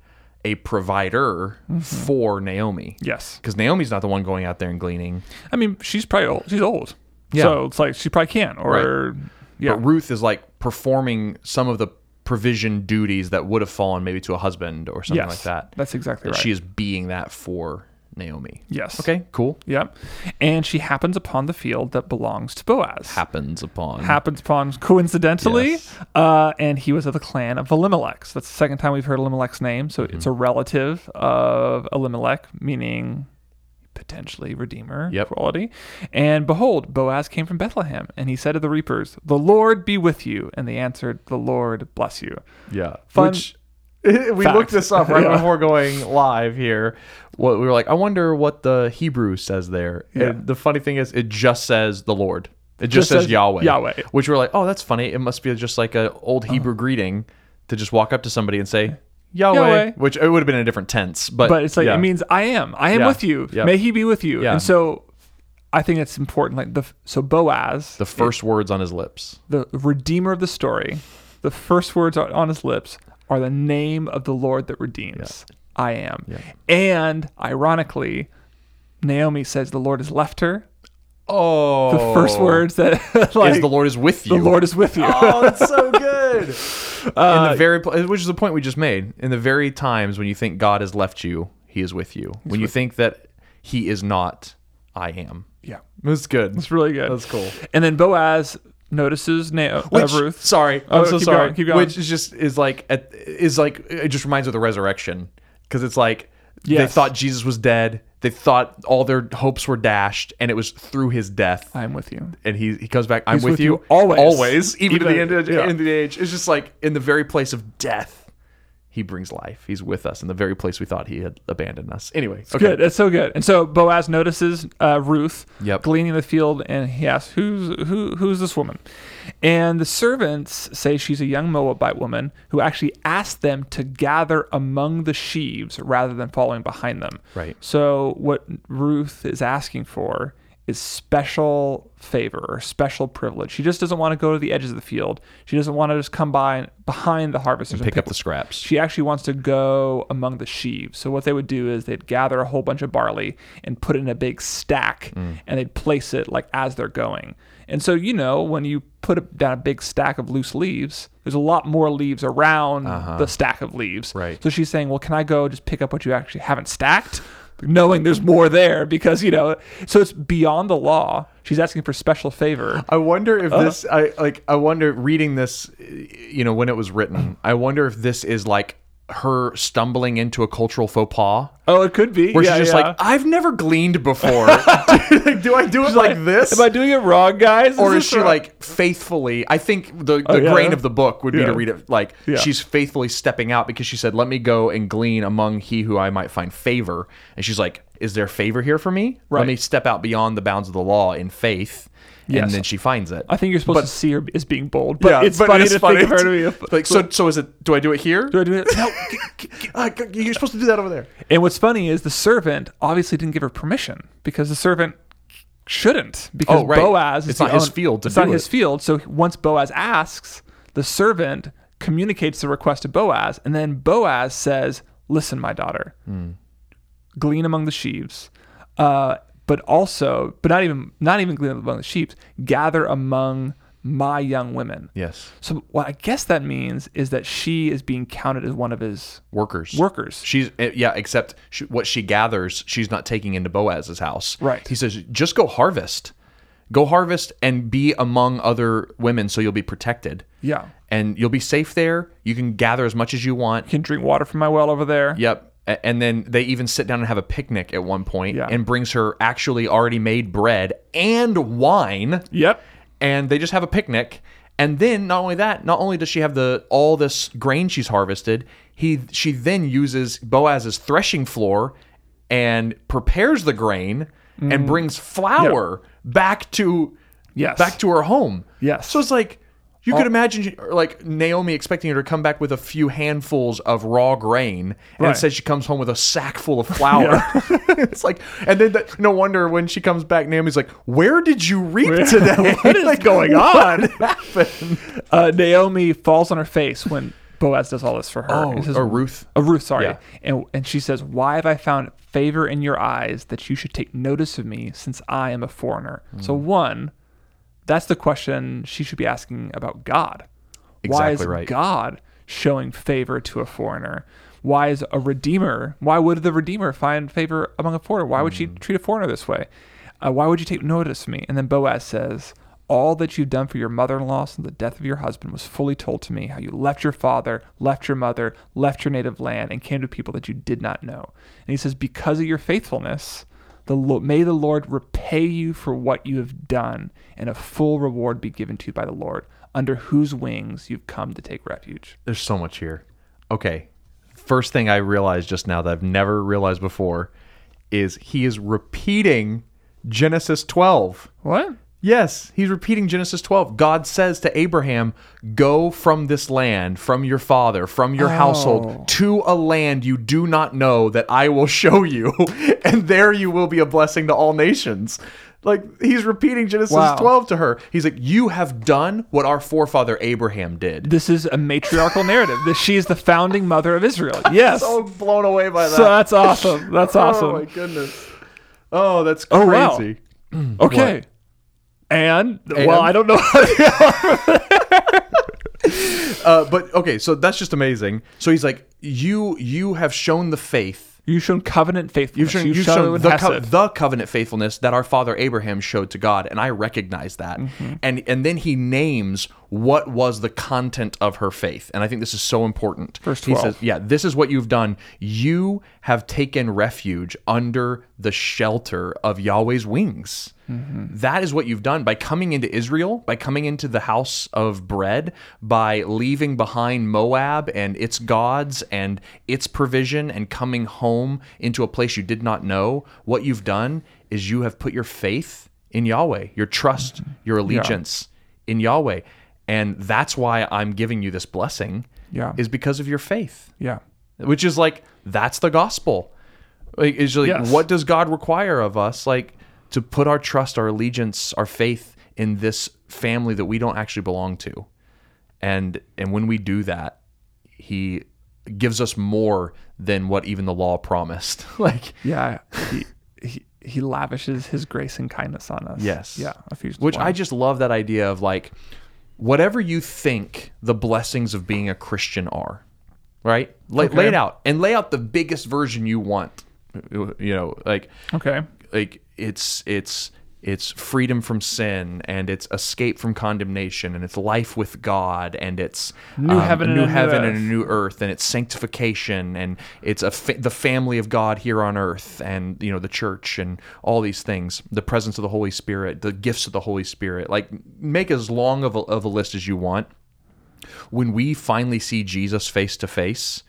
a provider mm-hmm. for Naomi. yes. Because Naomi's not the one going out there and gleaning. I mean, she's probably old. She's old. Yeah. So it's like she probably can't. Or, yeah. But Ruth is like performing some of the provision duties that would have fallen maybe to a husband or something yes. like that. That's exactly That right. she is being that for Naomi. yes. Okay, cool. Yep. And she happens upon the field that belongs to Boaz. Happens upon. happens upon coincidentally, Yes. uh, and he was of the clan of Elimelech. So that's the second time we've heard Elimelech's name. So it's a Mm-hmm. relative of Elimelech, meaning potentially redeemer Yep. quality. And behold, Boaz came from Bethlehem, and he said to the reapers, "The Lord be with you." And they answered, "The Lord bless you." Yeah. Fun Which [LAUGHS] we fact. looked this up right [LAUGHS] Yeah. before going live here. What we were like, I wonder what the Hebrew says there. Yeah. And the funny thing is, it just says the Lord. It just, Just says, says Yahweh. Yahweh. Which we're like, oh, that's funny. It must be just like a old uh-huh. Hebrew greeting to just walk up to somebody and say Yahweh, Yahweh. which it would have been in a different tense, but But it's like yeah. it means I am. I am with you. Yep. May he be with you. And so I think it's important. Like the so Boaz, the first words on his lips. the redeemer of the story, the first words on his lips are the name of the Lord that redeems. I am. And ironically, Naomi says the Lord has left her. Oh, The first words that [LAUGHS] like is the Lord is with you. the Lord is with you. Oh, that's so [LAUGHS] good. Uh, in the very, which is the point we just made. In the very times when you think God has left you, He is with you. when you think that He is not, I am. yeah. That's good. It's really good. That's cool. And then Boaz notices Na- uh, Ruth. sorry, Oh, I'm so keep sorry. going, keep going. Which is just is like is like it just reminds me of the resurrection because it's like they thought Jesus was dead. They thought all their hopes were dashed, and it was through His death. I'm with you. and he he comes back. I'm with, with you, always. always, even, to the end of, yeah. end of the age. It's just like in the very place of death, he brings life. He's with us in the very place we thought he had abandoned us. Anyway, it's okay. Good. It's so good. And so Boaz notices uh, Ruth Yep. gleaning in the field, and he asks, "Who's who? Who's this woman?" And the servants say she's a young Moabite woman who actually asked them to gather among the sheaves rather than following behind them. Right. So what Ruth is asking for is special favor or special privilege. She just doesn't want to go to the edges of the field. She doesn't want to just come by behind the harvesters and Pick up the scraps. she actually wants to go among the sheaves. So what they would do is they'd gather a whole bunch of barley and put it in a big stack, Mm. and they'd place it like as they're going. And so you know when you put down a big stack of loose leaves, there's a lot more leaves around the stack of leaves. Uh-huh. Right. So she's saying, "Well, can I go just pick up what you actually haven't stacked?" Knowing there's more there because you know, so it's beyond the law. She's asking for special favor. I wonder if Uh-huh. this. I like. I wonder reading this. You know, when it was written, I wonder if this is like her stumbling into a cultural faux pas. Oh, it could be. Where yeah, she's just yeah. like, I've never gleaned before. [LAUGHS] do, do I do it like, this? Am I doing it wrong, guys? or is this she right? like faithfully i think the, oh, the Oh, yeah. grain of the book would be to read it like Yeah. she's faithfully stepping out because she said let me go and glean among he who i might find favor and she's like is there favor here for me Right. let me step out beyond the bounds of the law in faith Yes. and then she finds it I think you're supposed But- to see her as being bold, but it's funny to think of her to be. A, [LAUGHS] like so so is it do i do it here Do I do it? [LAUGHS] no g- g- g- uh, g- you're supposed to do that over there And what's funny is the servant obviously didn't give her permission because the servant shouldn't because Oh, right. Boaz is It's the not his own- field to it's not do his it. field. So once Boaz asks, the servant communicates the request to Boaz, and then Boaz says, "Listen, my daughter, Hmm. glean among the sheaves." Uh, but also, but not even not even glean among the sheep. Gather among my young women. yes So what I guess that means is that she is being counted as one of his workers workers. She's eh, yeah, except she, what she gathers, she's not taking into Boaz's house. Right. He says, just go harvest, go harvest and be among other women, so you'll be protected Yeah. and you'll be safe there. You can gather as much as you want. You Can drink water from my well over there. Yep. And then they even sit down and have a picnic at one point Yeah. and brings her actually already made bread and wine Yep. and they just have a picnic And then not only that, not only does she have the all this grain she's harvested, he she then uses Boaz's threshing floor and prepares the grain and mm. brings flour back to Yes. back to her home. Yes. So it's like you could imagine like Naomi expecting her to come back with a few handfuls of raw grain, and Right. instead she comes home with a sack full of [LAUGHS] flour. [LAUGHS] it's like, and then that, no wonder when she comes back, Naomi's like, "Where did you reap [LAUGHS] today? What is Like, going on? What uh, Naomi falls on her face when Boaz does all this for her. Oh, says- or Ruth. Oh, Ruth, sorry. Yeah. And and she says, "Why have I found favor in your eyes that you should take notice of me, since I am a foreigner?" So Mm. one, that's the question she should be asking about God. Why is right. God showing favor to a foreigner? Why is a redeemer? Why would the redeemer find favor among a foreigner? Why would she Mm. treat a foreigner this way? Uh, why would you take notice of me? And then Boaz says, All that you've done for your mother in law since the death of your husband was fully told to me, how you left your father, left your mother, left your native land, and came to people that you did not know. And he says, Because of your faithfulness, the may the Lord repay you for what you have done, and a full reward be given to you by the Lord, under whose wings you've come to take refuge. There's so much here. Okay. First thing I realized just now that I've never realized before is he is repeating Genesis 12. What? Yes, he's repeating Genesis 12. God says to Abraham, Go from this land, from your father, from your Oh. household, to a land you do not know that I will [LAUGHS] show you, and there you will be a blessing to all nations. Like, he's repeating Genesis Wow. 12 to her. He's like, You have done what our forefather Abraham did. This is a matriarchal narrative. That she is the founding mother of Israel. [LAUGHS] Yes. so blown away by that. So that's awesome. That's [LAUGHS] oh awesome. Oh, my goodness. Oh, that's Oh, wow. crazy. [CLEARS THROAT] Okay. And, And? well, I don't know. [LAUGHS] Uh, but okay, so that's just amazing. So he's like, you you have shown the faith. You've shown covenant faithfulness. You've shown, you've shown, shown the, co- the covenant faithfulness that our father Abraham showed to God, and I recognize that. Mm-hmm. And and then he names what was the content of her faith, and I think this is so important. Verse He says, "Yeah, this is what you've done. You have taken refuge under the shelter of Yahweh's wings." Mm-hmm. That is what you've done by coming into Israel, by coming into the house of bread, by leaving behind Moab and its gods and its provision and coming home into a place you did not know. What you've done is you have put your faith in Yahweh, your trust, your allegiance in Yahweh. And that's why I'm giving you this blessing Yeah. is because of your faith yeah. which is like that's the gospel like is like Yes. what does god require of us like to put our trust our allegiance our faith in this family that we don't actually belong to and and when we do that he gives us more than what even the law promised [LAUGHS] like Yeah. He, he, he lavishes his grace and kindness on us. Yes. Yeah. Ephesians Which 1. I just love that idea of like whatever you think the blessings of being a Christian are, right? Lay, lay it out and lay out the biggest version you want. You know, like Okay. like it's it's it's freedom from sin and it's escape from condemnation and it's life with God and it's um, New heaven a and new new heaven and a new earth and it's sanctification and it's a fa- the family of God here on earth and you know the church and all these things. The presence of the Holy Spirit the gifts of the Holy Spirit. Like make as long of a, of a list as you want. When we finally see Jesus face to face,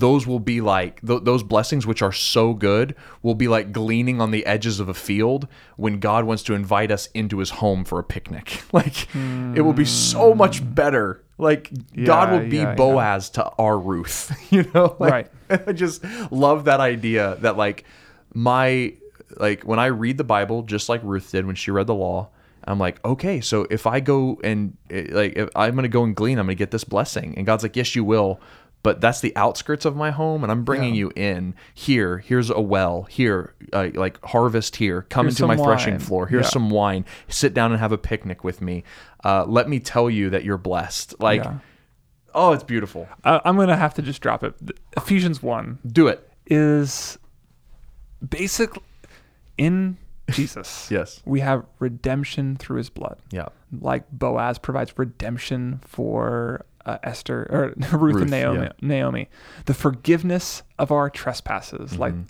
those will be like th- those blessings, which are so good, will be like gleaning on the edges of a field when God wants to invite us into His home for a picnic. [LAUGHS] Like it will be so much better. Like God will be yeah, yeah. Boaz to our Ruth. [LAUGHS] You know, like, Right. [LAUGHS] I just love that idea that like my like when I read the Bible, just like Ruth did when she read the law, I'm like, okay, so if I go and eh, like if I'm gonna go and glean, I'm gonna get this blessing, and God's like, yes, you will. But that's the outskirts of my home, and I'm bringing you in here. Here's a well. Here, uh, like harvest here. Come Here's into my some threshing floor. Here's Yeah. some wine. Sit down and have a picnic with me. Uh, let me tell you that you're blessed. Like, Yeah. oh, it's beautiful. I, I'm going to have to just drop it. Ephesians 1 Do it. is basic in Jesus. [LAUGHS] Yes. We have redemption through his blood. Yeah. Like Boaz provides redemption for uh, Esther or Ruth, [LAUGHS] Ruth, and Naomi, yeah. Naomi. The forgiveness of our trespasses. Like Mm-hmm.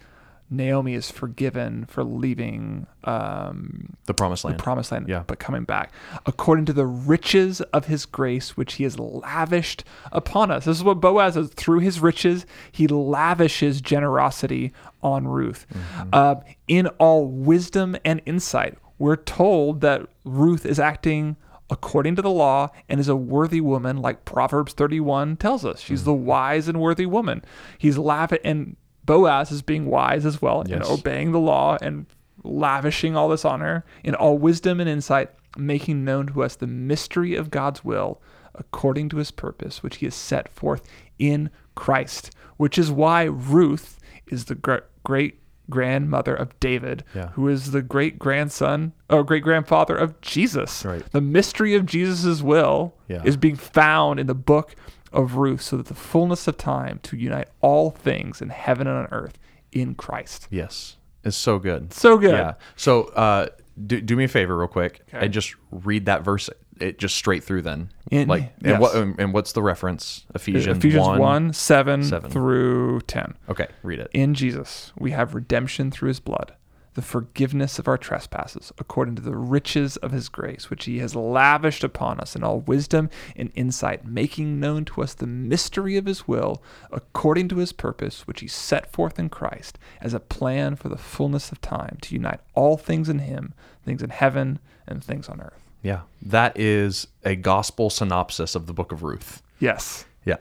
Naomi is forgiven for leaving um, The promised the land. promised land, Yeah. but coming back according to the riches of his grace, which he has lavished upon us. This is what Boaz does. Through his riches, he lavishes generosity on Ruth. Mm-hmm. Uh, in all wisdom and insight, we're told that Ruth is acting according to the law and is a worthy woman, like Proverbs 31 tells us. She's Mm-hmm. the wise and worthy woman. He's laughing, and Boaz is being wise as well and obeying the law and lavishing all this on her in all wisdom and insight, making known to us the mystery of God's will according to his purpose, which he has set forth in Christ, which is why Ruth is the great grandmother of David, Yeah. who is the great grandson or great grandfather of Jesus. Right. The mystery of Jesus' will Yeah. is being found in the book of Ruth, so that the fullness of time to unite all things in heaven and on earth in Christ. Yes. It's so good. So good. Yeah. So uh, do, do me a favor real quick Okay. and just read that verse it just straight through then. In- like yes. and what um, and what's the reference? Ephesians, Ephesians 1. 1, 7, seven. through 10. Okay, read it. In Jesus, we have redemption through his blood, the forgiveness of our trespasses, according to the riches of his grace, which he has lavished upon us in all wisdom and insight, making known to us the mystery of his will, according to his purpose, which he set forth in Christ as a plan for the fullness of time to unite all things in him, things in heaven and things on earth. Yeah. That is a gospel synopsis of the book of Ruth. Yes. Yeah.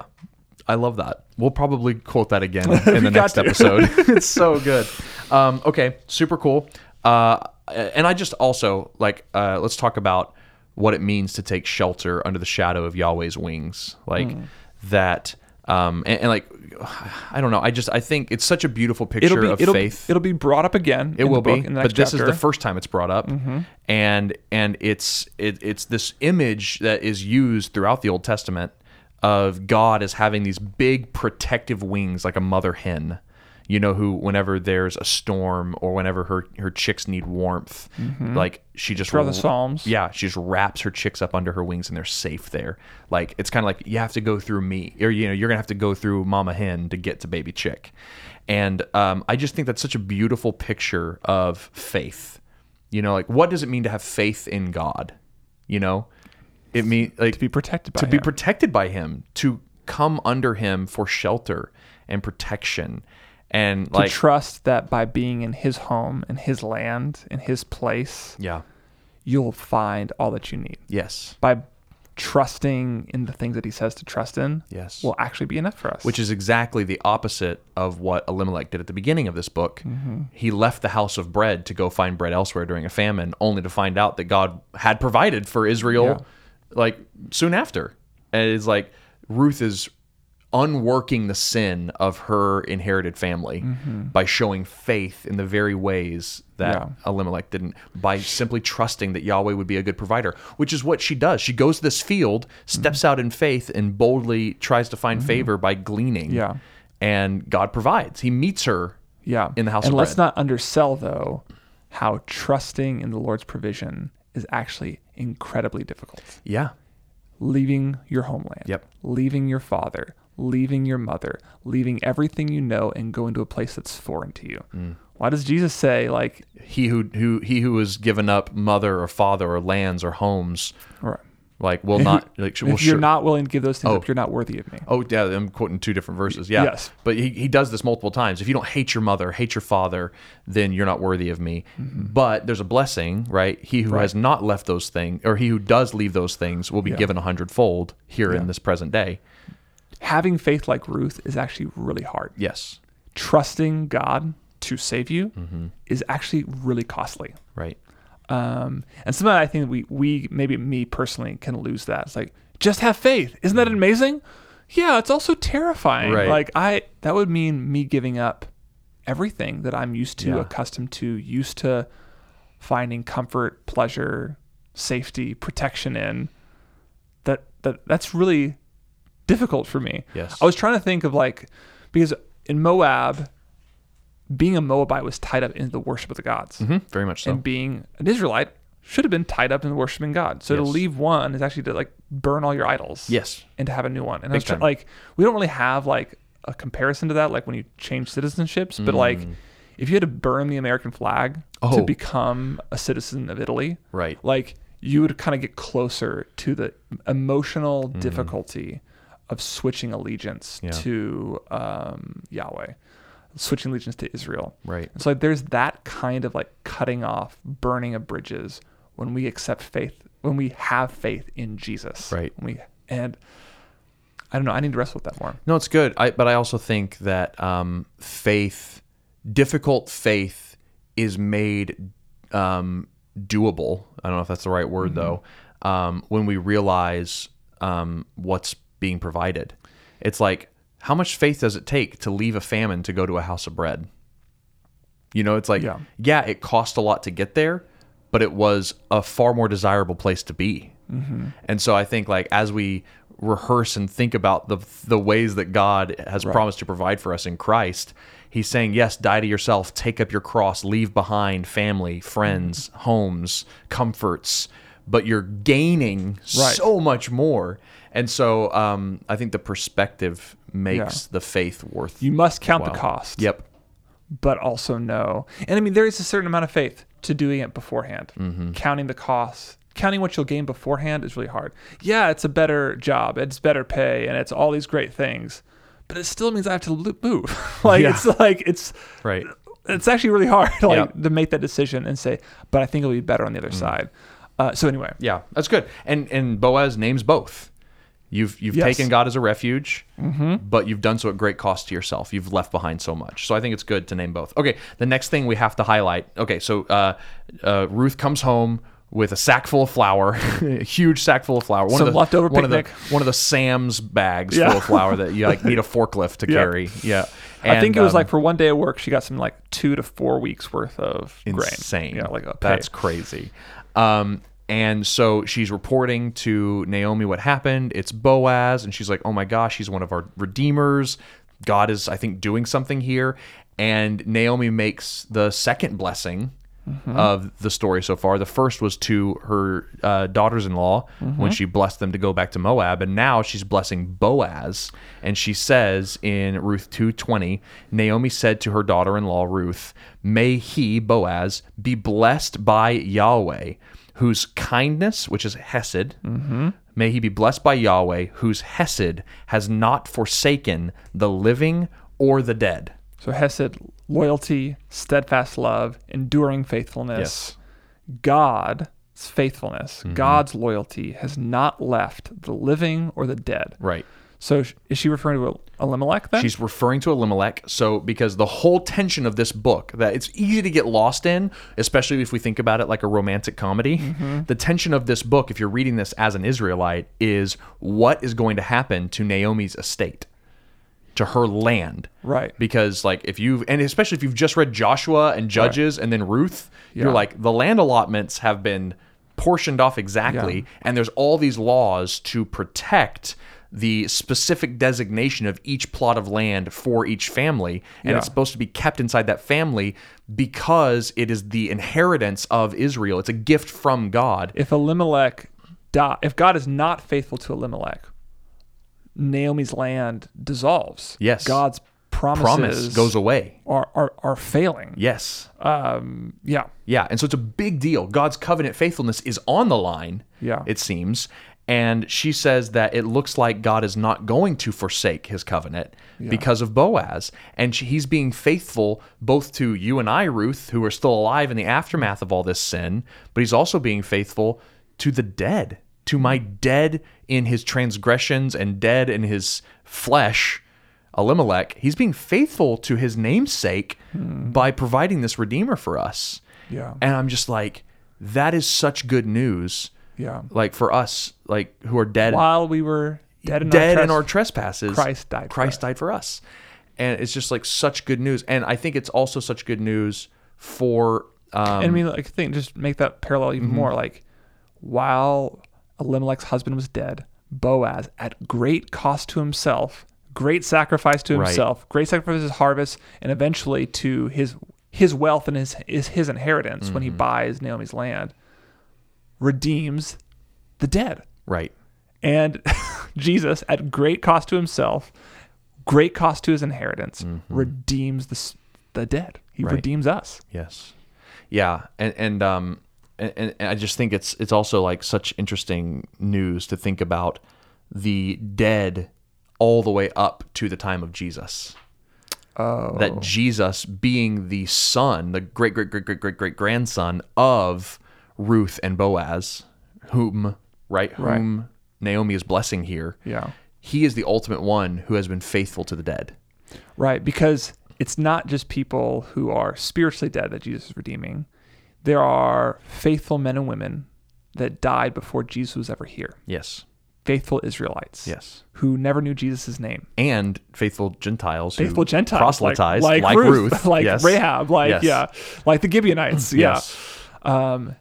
I love that. We'll probably quote that again [LAUGHS] in the next episode. [LAUGHS] [LAUGHS] it's so good. Um, okay, super cool. Uh, and I just also like uh, let's talk about what it means to take shelter under the shadow of Yahweh's wings, like Hmm. that. Um, and, and like [SIGHS] I don't know. I just I think it's such a beautiful picture It'll be of it'll, faith. it'll be brought up again. It in will the book, be, in the but this is chapter. Mm-hmm. the first time it's brought up, and and it's it, it's this image that is used throughout the Old Testament of God as having these big protective wings, like a mother hen. You know, who whenever there's a storm or whenever her her chicks need warmth, like she just Throughout the Psalms. yeah, she just wraps her chicks up under her wings and they're safe there. Like it's kind of like you have to go through me, or you know, you're gonna have to go through mama hen to get to baby chick. And um, I just think that's such a beautiful picture of faith. You know, like what does it mean to have faith in God? You know, it mean like to be protected by to be protected by Him, to come under Him for shelter and protection, and to like trust that by being in his home, in his land, in his place, yeah, you'll find all that you need. yes, By trusting in the things that he says to trust in, yes, will actually be enough for us. which is exactly the opposite of what Elimelech did at the beginning of this book. Mm-hmm. He left the house of bread to go find bread elsewhere during a famine, only to find out that God had provided for Israel Yeah. like soon after. And it's like Ruth is unworking the sin of her inherited family by showing faith in the very ways that Mm-hmm. Yeah. Elimelech didn't by simply trusting that Yahweh would be a good provider, which is what she does. She goes to this field, steps Mm-hmm. out in faith, and boldly tries to find favor by gleaning. Yeah. And God provides. He meets her. yeah. in the house and let's bread. not undersell though how trusting in the Lord's provision is actually incredibly difficult. Yeah. Leaving your homeland, Yep. leaving your father, leaving your mother, leaving everything you know, and going to a place that's foreign to you. Mm. Why does Jesus say like, He who who he who has given up mother or father or lands or homes, or like will not [LAUGHS] like if will you're sure- not willing to give those things Oh. up, you're not worthy of me. Oh yeah, I'm quoting two different verses. Yeah. Yes. But he, he does this multiple times. If you don't hate your mother, hate your father, then you're not worthy of me. But there's a blessing, right? He who Mm-hmm. Right. has not left those things, or he who does leave those things, will be Yeah. given a hundredfold here Yeah. in this present day. Having faith like Ruth is actually really hard. Yes. Trusting God to save you Mm-hmm. is actually really costly. Right. Um, and sometimes I think we, we, maybe me personally, can lose that. It's like, just have faith. Isn't that amazing? Yeah, it's also terrifying. Mm-hmm. Right. Like, I, that would mean me giving up everything that I'm used to, Yeah. accustomed to, used to finding comfort, pleasure, safety, protection in. That, that, that's really difficult for me. Yes. I was trying to think of like, because in Moab, being a Moabite was tied up in the worship of the gods hmm Very much so. and being an Israelite should have been tied up in worshiping God. So to leave one is actually to like burn all your idols. yes. And to have a new one. And Big was try- like we don't really have like a comparison to that, like when you change citizenships, but Mm. like if you had to burn the American flag Oh. to become a citizen of Italy, Right. like you would kind of get closer to the emotional Mm-hmm. difficulty of switching allegiance Yeah. to um, Yahweh, switching allegiance to Israel. Right. So like there's that kind of like cutting off, burning of bridges when we accept faith, when we have faith in Jesus. Right. When we and I don't know. I need to wrestle with that more. No, it's good. I, but I also think that um, faith, difficult faith, is made um, doable. I don't know if that's the right word though. Um, when we realize um, what's being provided, it's like how much faith does it take to leave a famine to go to a house of bread? You know, it's like Yeah. yeah, it cost a lot to get there, but it was a far more desirable place to be. Mm-hmm. And so I think like as we rehearse and think about the the ways that God has promised to provide for us in Christ, he's saying, "Yes, die to yourself, take up your cross, leave behind family, friends, mm-hmm. homes, comforts, but you're gaining Right. so much more." And so um, I think the perspective makes the faith worth You must count the cost. Yep. but also know. And I mean, there is a certain amount of faith to doing it beforehand. Mm-hmm. Counting the costs, counting what you'll gain beforehand is really hard. Yeah, it's a better job, it's better pay, and it's all these great things, but it still means I have to move. [LAUGHS] like Yeah. it's like it's Right. it's actually really hard [LAUGHS] like Yeah. To make that decision and say, but I think it'll be better on the other side. Uh, so anyway, Yeah, that's good. And and Boaz names both. You've you've Yes. taken God as a refuge, but you've done so at great cost to yourself. You've left behind so much. So I think it's good to name both. Okay, the next thing we have to highlight. Okay, so uh, uh, Ruth comes home with a sack full of flour, [LAUGHS] a huge sack full of flour. One Some of the, leftover one picnic. Of the, one of the Sam's bags Yeah. full of flour that you like [LAUGHS] need a forklift to Yeah. carry. Yeah, I think it was um, like for one day of work, she got some like two to four weeks worth of insane. grain. Yeah, like a pay. That's crazy. Um, and so she's reporting to Naomi what happened. It's Boaz, and she's like, "Oh my gosh, he's one of our redeemers. God is, I think, doing something here." And Naomi makes the second blessing of the story so far. The first was to her uh, daughters-in-law when she blessed them to go back to Moab, and now she's blessing Boaz. And she says in Ruth two twenty, Naomi said to her daughter-in-law Ruth, "May he Boaz be blessed by Yahweh, whose kindness, which is Hesed." May he be blessed by Yahweh, whose Hesed has not forsaken the living or the dead. So Hesed, loyalty, steadfast love, enduring faithfulness. Yes. God's faithfulness, Mm-hmm. God's loyalty has not left the living or the dead. Right. So is she referring to Elimelech then? She's referring to Elimelech. So, because the whole tension of this book that it's easy to get lost in, especially if we think about it like a romantic comedy, mm-hmm. the tension of this book, if you're reading this as an Israelite, is what is going to happen to Naomi's estate, to her land. Right. Because, like, if you've, and especially if you've just read Joshua and Judges and then Ruth, Yeah. you're like, the land allotments have been portioned off exactly, Yeah. and there's all these laws to protect the specific designation of each plot of land for each family and Yeah. it's supposed to be kept inside that family because it is the inheritance of Israel it's a gift from God if Elimelech die, if God is not faithful to Elimelech, Naomi's land dissolves. Yes. God's promises promise goes away are, are are failing. yes Um yeah. Yeah, and so it's a big deal. God's covenant faithfulness is on the line. Yeah. it seems. And she says that it looks like God is not going to forsake His covenant because of Boaz, and she, He's being faithful both to you and I, Ruth, who are still alive in the aftermath of all this sin, but He's also being faithful to the dead, to my dead in his transgressions and dead in his flesh. Elimelech, he's being faithful to his namesake hmm. by providing this redeemer for us. Yeah. And I'm just like, that is such good news. Yeah. Like for us, like who are dead, While we were dead in dead our, in our trespasses, Christ died for Christ us. died for us, and it's just like such good news. And I think it's also such good news for. Um, and I mean, like, think just make that parallel even more. Like, while Elimelech's husband was dead, Boaz, at great cost to himself, great sacrifice to Right. himself, great sacrifice to his harvest, and eventually to his his wealth and his his, his inheritance when he buys Naomi's land, redeems the dead. right, And [LAUGHS] Jesus, at great cost to himself, great cost to his inheritance, redeems the the dead. He Right. redeems us. Yes. Yeah, and and um and, and I just think it's it's also like such interesting news to think about the dead all the way up to the time of Jesus. Oh. That Jesus being the son, the great great great great great great grandson of Ruth and Boaz, whom right Right. whom Naomi is blessing here. Yeah. He is the ultimate one who has been faithful to the dead. Right. Because it's not just people who are spiritually dead that Jesus is redeeming. There are faithful men and women that died before Jesus was ever here. Yes. Faithful Israelites. Yes. Who never knew Jesus' name. And faithful Gentiles who Faithful Gentiles. like- proselytized like, like, Ruth, Ruth, [LAUGHS] like yes. Rahab, like, Yes. yeah, like the Gibeonites. [LAUGHS] Yes. Um,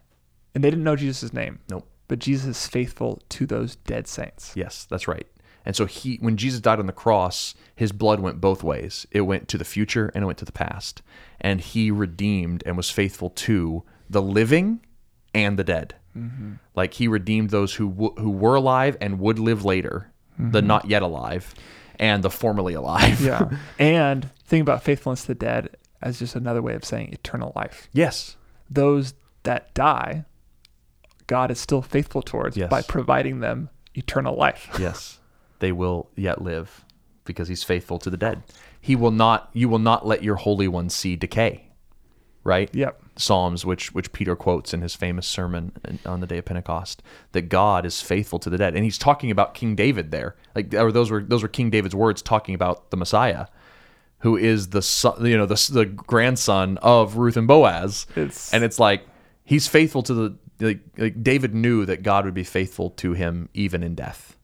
and they didn't know Jesus' name. Nope. But Jesus is faithful to those dead saints. Yes, that's right. And so he when Jesus died on the cross, his blood went both ways. It went to the future and it went to the past. And he redeemed and was faithful to the living and the dead. Mm-hmm. Like he redeemed those who w- who were alive and would live later, the not yet alive, and the formerly alive. Mm-hmm. Yeah. [LAUGHS] and think about faithfulness to the dead as just another way of saying eternal life. yes. Those that die, God is still faithful towards Yes. by providing them eternal life. [LAUGHS] Yes. They will yet live because he's faithful to the dead. He will not you will not let your holy one see decay. Right? Yep. Psalms, which which Peter quotes in his famous sermon on the day of Pentecost, that God is faithful to the dead, and he's talking about King David there. Like, or those were those were King David's words talking about the Messiah, who is the son, you know, the the grandson of Ruth and Boaz, It's- and it's like he's faithful to the like, like David knew that God would be faithful to him even in death.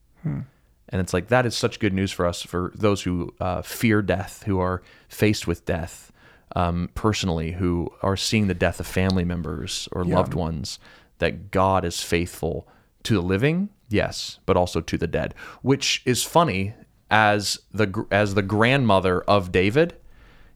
And it's like that is such good news for us, for those who uh, fear death, who are faced with death um, personally, who are seeing the death of family members or Yeah. loved ones, that God is faithful to the living, yes, but also to the dead. Which is funny as the as the grandmother of David,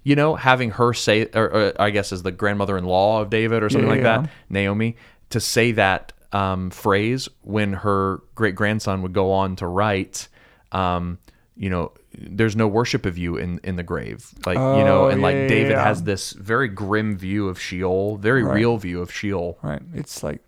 you know, having her say, or, or I guess as the grandmother-in-law of David or something Yeah, like yeah. that, Naomi, to say that um, phrase when her great grandson would go on to write, um, you know, there's no worship of you in in the grave, like you know, Oh, and like yeah, yeah, David yeah. has this very grim view of Sheol, very Right. real view of Sheol, Right. It's like,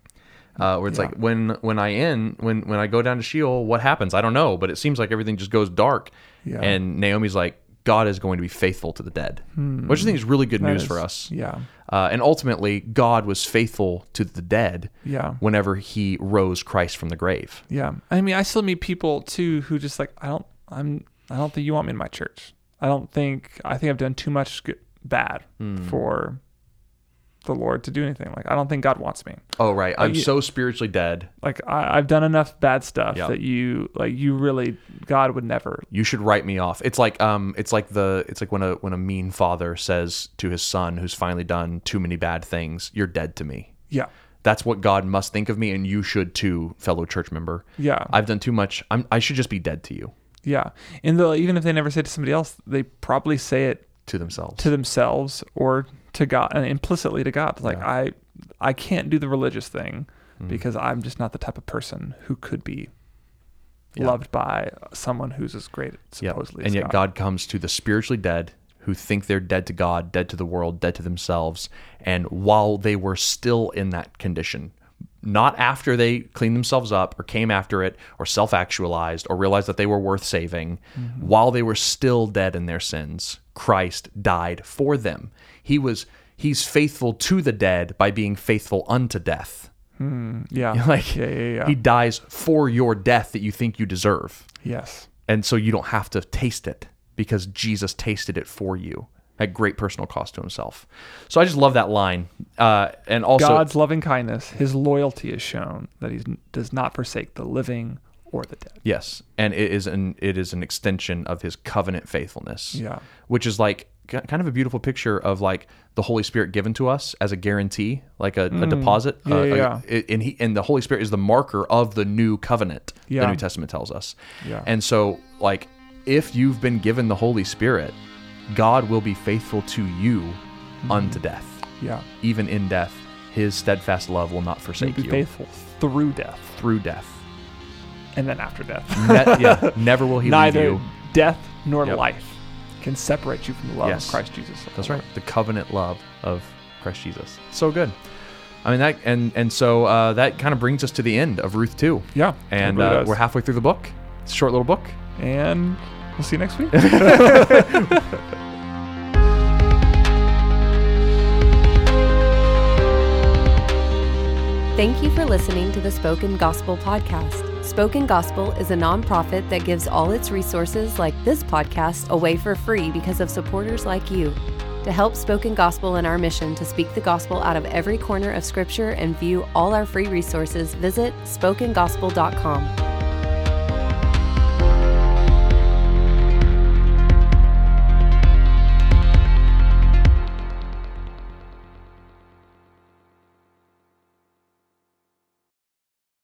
uh, where it's like when when I in when when I go down to Sheol, what happens? I don't know, but it seems like everything just goes dark. Yeah. And Naomi's like, God is going to be faithful to the dead, which I think is really good Hmm. that news is- for us. Yeah. Uh, and ultimately, God was faithful to the dead Yeah. whenever He rose Christ from the grave. Yeah. I mean, I still meet people too who just like, I don't, I'm, I don't think you want me in my church. I don't think, I think I've done too much good, bad Hmm. for the Lord to do anything. Like, I don't think God wants me. Oh, right. I'm yeah. so spiritually dead. Like, I, I've done enough bad stuff Yeah. that you, like, you really, God would never. You should write me off. It's like um, it's like the it's like when a when a mean father says to his son who's finally done too many bad things, "You're dead to me." Yeah. That's what God must think of me, and you should too, fellow church member. Yeah. I've done too much. I'm, I should just be dead to you, yeah. And though, even if they never say it to somebody else, they probably say it to themselves. to themselves or to God and implicitly to God. Like Yeah. I I can't do the religious thing Mm. because I'm just not the type of person who could be Yeah. loved by someone who's as great Yep. supposedly And yet God comes to the spiritually dead who think they're dead to God, dead to the world, dead to themselves. And while they were still in that condition, not after they cleaned themselves up or came after it or self actualized or realized that they were worth saving, while they were still dead in their sins, Christ died for them. He was he's faithful to the dead by being faithful unto death. Yeah. [LAUGHS] Like yeah, yeah, yeah. he dies for your death that you think you deserve yes. and so you don't have to taste it because Jesus tasted it for you at great personal cost to himself. So I just love that line, uh, and also God's loving kindness, his loyalty is shown that he does not forsake the living or the dead. yes, and it is an it is an extension of his covenant faithfulness. Yeah. which is like kind of a beautiful picture of like the Holy Spirit given to us as a guarantee, like a, a deposit. Mm. Yeah, uh, yeah, a- and he and the Holy Spirit is the marker of the new covenant. Yeah. The New Testament tells us. Yeah. And so, like, if you've been given the Holy Spirit, God will be faithful to you Mm-hmm. unto death, Yeah. even in death. His steadfast love will not He'll forsake be you faithful through death through death. And then after death. Ne- yeah, [LAUGHS] never will he leave Neither you. death nor Yep. life can separate you from the love Yes. of Christ Jesus. That's right. The covenant love of Christ Jesus. So good. I mean that, and and so uh, that kind of brings us to the end of Ruth two. Yeah. and really uh, we're halfway through the book. It's a short little book. and we'll see you next week. [LAUGHS] Thank you for listening to the Spoken Gospel Podcast. Spoken Gospel is a nonprofit that gives all its resources, like this podcast, away for free because of supporters like you. To help Spoken Gospel in our mission to speak the gospel out of every corner of Scripture and view all our free resources, visit spokengospel.com.